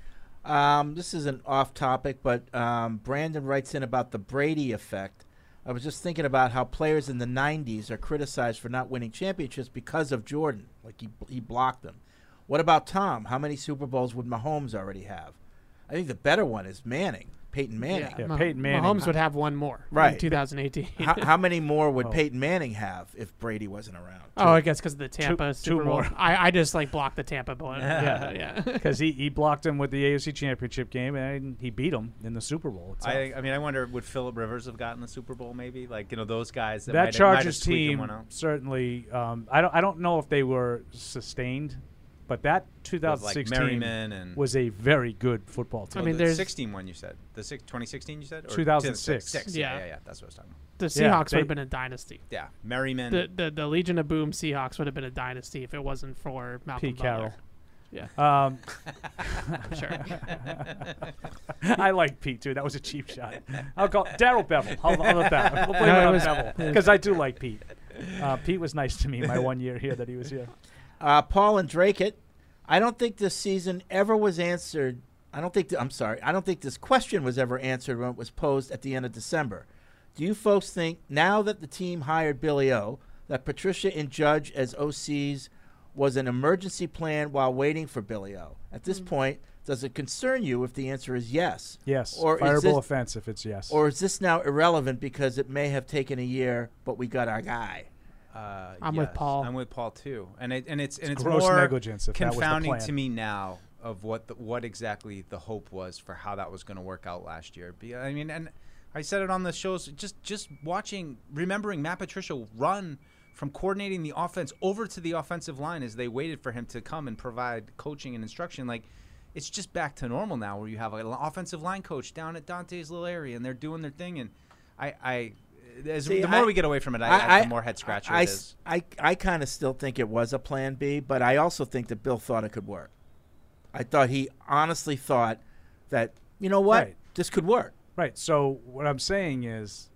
Um, this is an off topic, but um, Brandon writes in about the Brady effect. I was just thinking about how players in the 90s are criticized for not winning championships because of Jordan. Like he, he blocked them. What about Tom? How many Super Bowls would Mahomes already have? I think the better one is Manning, Peyton Manning. Yeah, Mah- Peyton Manning. Mahomes would have one more. in Right. 2018. how, how many more would Oh. Peyton Manning have if Brady wasn't around? Oh, I guess because of the Tampa two Super Bowl. more. I, I just like blocked the Tampa one. Yeah, yeah. Because he, he blocked him with the AFC Championship game and he beat him in the Super Bowl. itself. I, I mean, I wonder would Philip Rivers have gotten the Super Bowl? Maybe like you know those guys that, that might have- might have Chargers squeaked team one out. certainly. Um, I don't. I don't know if they were sustained, but that With, like, 2016 Merriman and- was a very good football team. I mean, the there's- 16 one you said the six, 2016 you said Or 2006. Six, Yeah. yeah, yeah, yeah, that's what I was talking about. The Seahawks they- would have been a dynasty. Yeah, Merriman. The, the the Legion of Boom Seahawks would have been a dynasty if it wasn't for Malcolm Pete Butler. Carroll. Yeah. Um, Sure. I like Pete too. That was a cheap shot. I'll call Darrell Bevell. How, how about that? We'll blame No, it it on was- Bevell because I do like Pete. Uh, Pete was nice to me my one year here that he was here. Uh, Paul and Drake it. I don't think this season ever was answered. I don't think. th- I'm sorry. I don't think this question was ever answered when it was posed at the end of December. Do you folks think now that the team hired Billy O that Patricia and Judge as OCs was an emergency plan while waiting for Billy O? At this point, does it concern you if the answer is yes? Yes, Or is fireable this- offense if it's yes. Or is this now irrelevant because it may have taken a year, but we got our guy? Uh, I'm with Paul. I'm with Paul too, and it and it's and It's it's gross more negligence if that was the confounding to me now of what the, what exactly the hope was for how that was going to work out last year. I mean, and I said it on the shows. Just just watching, remembering Matt Patricia run from coordinating the offense over to the offensive line as they waited for him to come and provide coaching and instruction. Like it's just back to normal now, where you have an offensive line coach down at Dante's little area, and they're doing their thing. And I, I as, See, the more I- we get away from it, I, I, the more head scratcher I, it is. I, I kind of still think it was a plan B, but I also think that Bill thought it could work. I thought he honestly thought that, you know what, Right. this could work. Right. So what I'm saying is,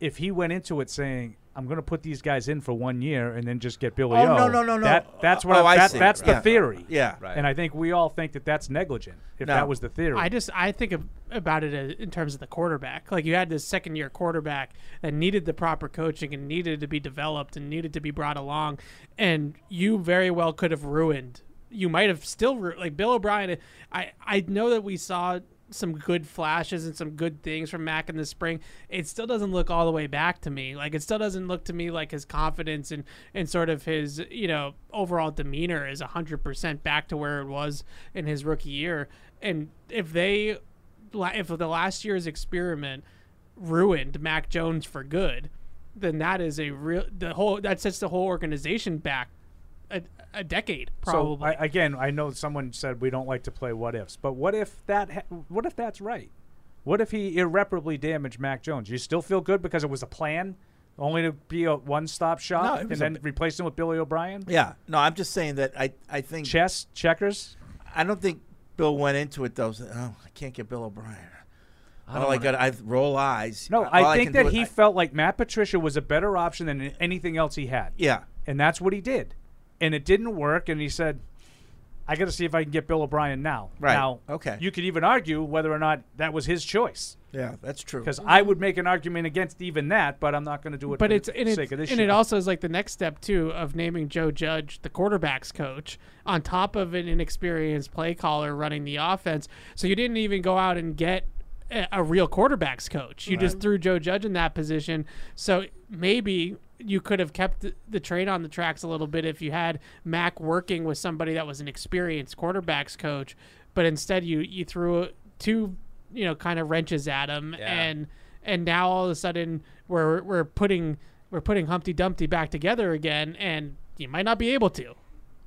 if he went into it saying, "I'm going to put these guys in for one year and then just get Billy Oh, O," no, no, no, no. That, that's what Oh, I that, see. that's the Yeah. theory. Yeah. Right. And I think we all think that that's negligent. If No. that was the theory, I just I think of, about it uh, in terms of the quarterback. Like you had this second year quarterback that needed the proper coaching and needed to be developed and needed to be brought along, and you very well could have ruined. You might have still like Bill O'Brien. I I know that we saw some good flashes and some good things from Mac in the spring. It still doesn't look all the way back to me. Like it still doesn't look to me like his confidence and and sort of his you know overall demeanor is hundred percent back to where it was in his rookie year. And if they if the last year's experiment ruined Mac Jones for good, then that is a real the whole that sets the whole organization back a decade probably. So I, again, I know someone said we don't like to play what ifs, but what if that? Ha- what if that's right? What if he irreparably damaged Mac Jones? You still feel good because it was a plan, only to be a one-stop No, shop, it and then a- replace him with Billy O'Brien? Yeah. No, I'm just saying that I I think chess checkers. I don't think Bill went into it though. saying, Oh, I can't get Bill O'Brien. I I don't like I roll eyes. No, All I think can that he I- felt like Matt Patricia was a better option than anything else he had. Yeah. and that's what he did, and it didn't work. And he said, "I got to see if I can get Bill O'Brien now." Right. now, Okay. You could even argue whether or not that was his choice. Yeah, that's true. Because I would make an argument against even that, but I'm not going to do it but for it's the and, sake it, of this and show. it also is like the next step too of naming Joe Judge the quarterbacks coach on top of an inexperienced play caller running the offense. So you didn't even go out and get a, a real quarterbacks coach. You just threw Joe Judge in that position. So maybe you could have kept the, train on the tracks a little bit if you had Mac working with somebody that was an experienced quarterbacks coach, but instead you you threw two you know kind of wrenches at him Yeah. and and now all of a sudden we're we're putting we're putting Humpty Dumpty back together again, and you might not be able to.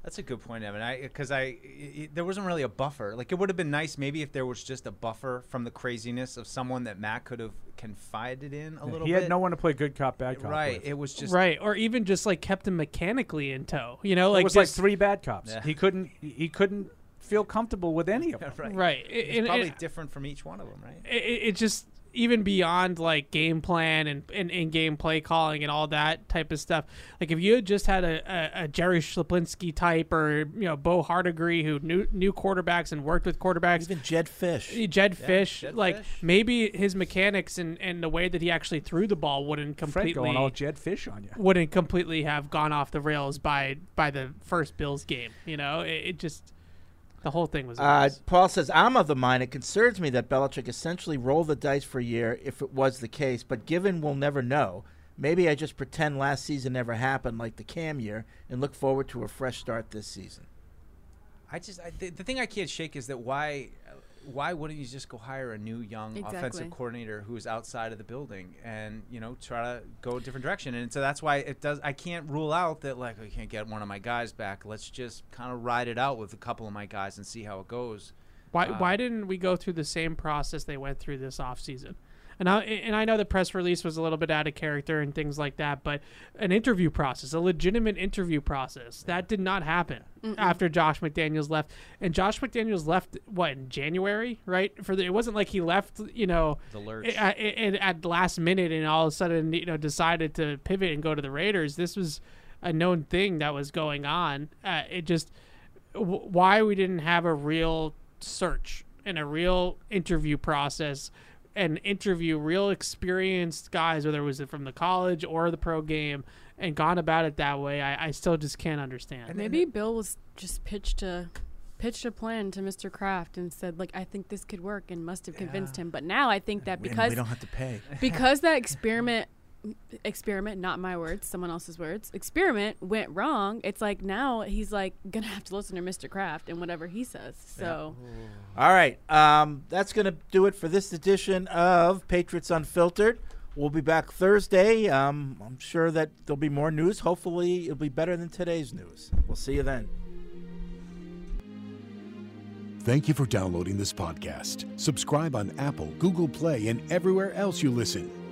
That's a good point, Evan. I because I, i i there wasn't really a buffer. Like it would have been nice maybe if there was just a buffer from the craziness of someone that Matt could have confided in a Yeah, little he bit. had no one to play good cop bad cop. Right. with. It was just right, or even just like kept him mechanically in tow. You know, like it like was like three bad cops. Yeah. He couldn't. He couldn't feel comfortable with any of them. right. Right. It's And- probably and- different from each one of them, right? it, it just even beyond like game plan and, and in-game play calling and all that type of stuff. Like if you had just had a, a, a Jerry Schuplinski type or you know Bo Hardegree who knew knew quarterbacks and worked with quarterbacks, even Jedd Fisch, Jedd Fisch, Jed like Fish. maybe his mechanics and, and the way that he actually threw the ball wouldn't Fred completely going all Jedd Fisch on you. wouldn't completely have gone off the rails by by the first Bills game. You know, it, it just the whole thing was. Uh. Paul says, I'm of the mind it concerns me that Belichick essentially rolled the dice for a year if it was the case, but given we'll never know, maybe I just pretend last season never happened like the Cam year and look forward to a fresh start this season. I just I, the, the thing I can't shake is that why why wouldn't you just go hire a new young Exactly. offensive coordinator who's outside of the building and you know try to go a different direction and so that's why it does I can't rule out that like I can't get one of my guys back let's just kind of ride it out with a couple of my guys and see how it goes Why Uh, why didn't we go through the same process they went through this offseason? And I and I know the press release was a little bit out of character and things like that, but an interview process, a legitimate interview process, that did not happen Mm-mm. after Josh McDaniels left. And Josh McDaniels left what in January, right? For the, it wasn't like he left, you know, The lurch. At, at, at last minute and all of a sudden you know decided to pivot and go to the Raiders. This was a known thing that was going on. Uh, it just w- why we didn't have a real search and a real interview process and interview real experienced guys, whether it was from the college or the pro game, and gone about it that way. I, I still just can't understand. Maybe Bill was just pitched a pitched a plan to Mr. Kraft and said like I think this could work and must have convinced him. But now I think that And because we don't have to pay. because that experiment experiment not my words someone else's words experiment went wrong it's like now he's like gonna have to listen to mr kraft and whatever he says so All right. Um, that's going to do it for this edition of Patriots Unfiltered. We'll be back Thursday. Um, I'm sure that there'll be more news. Hopefully, it'll be better than today's news. We'll see you then. Thank you for downloading this podcast. Subscribe on Apple, Google Play, and everywhere else you listen.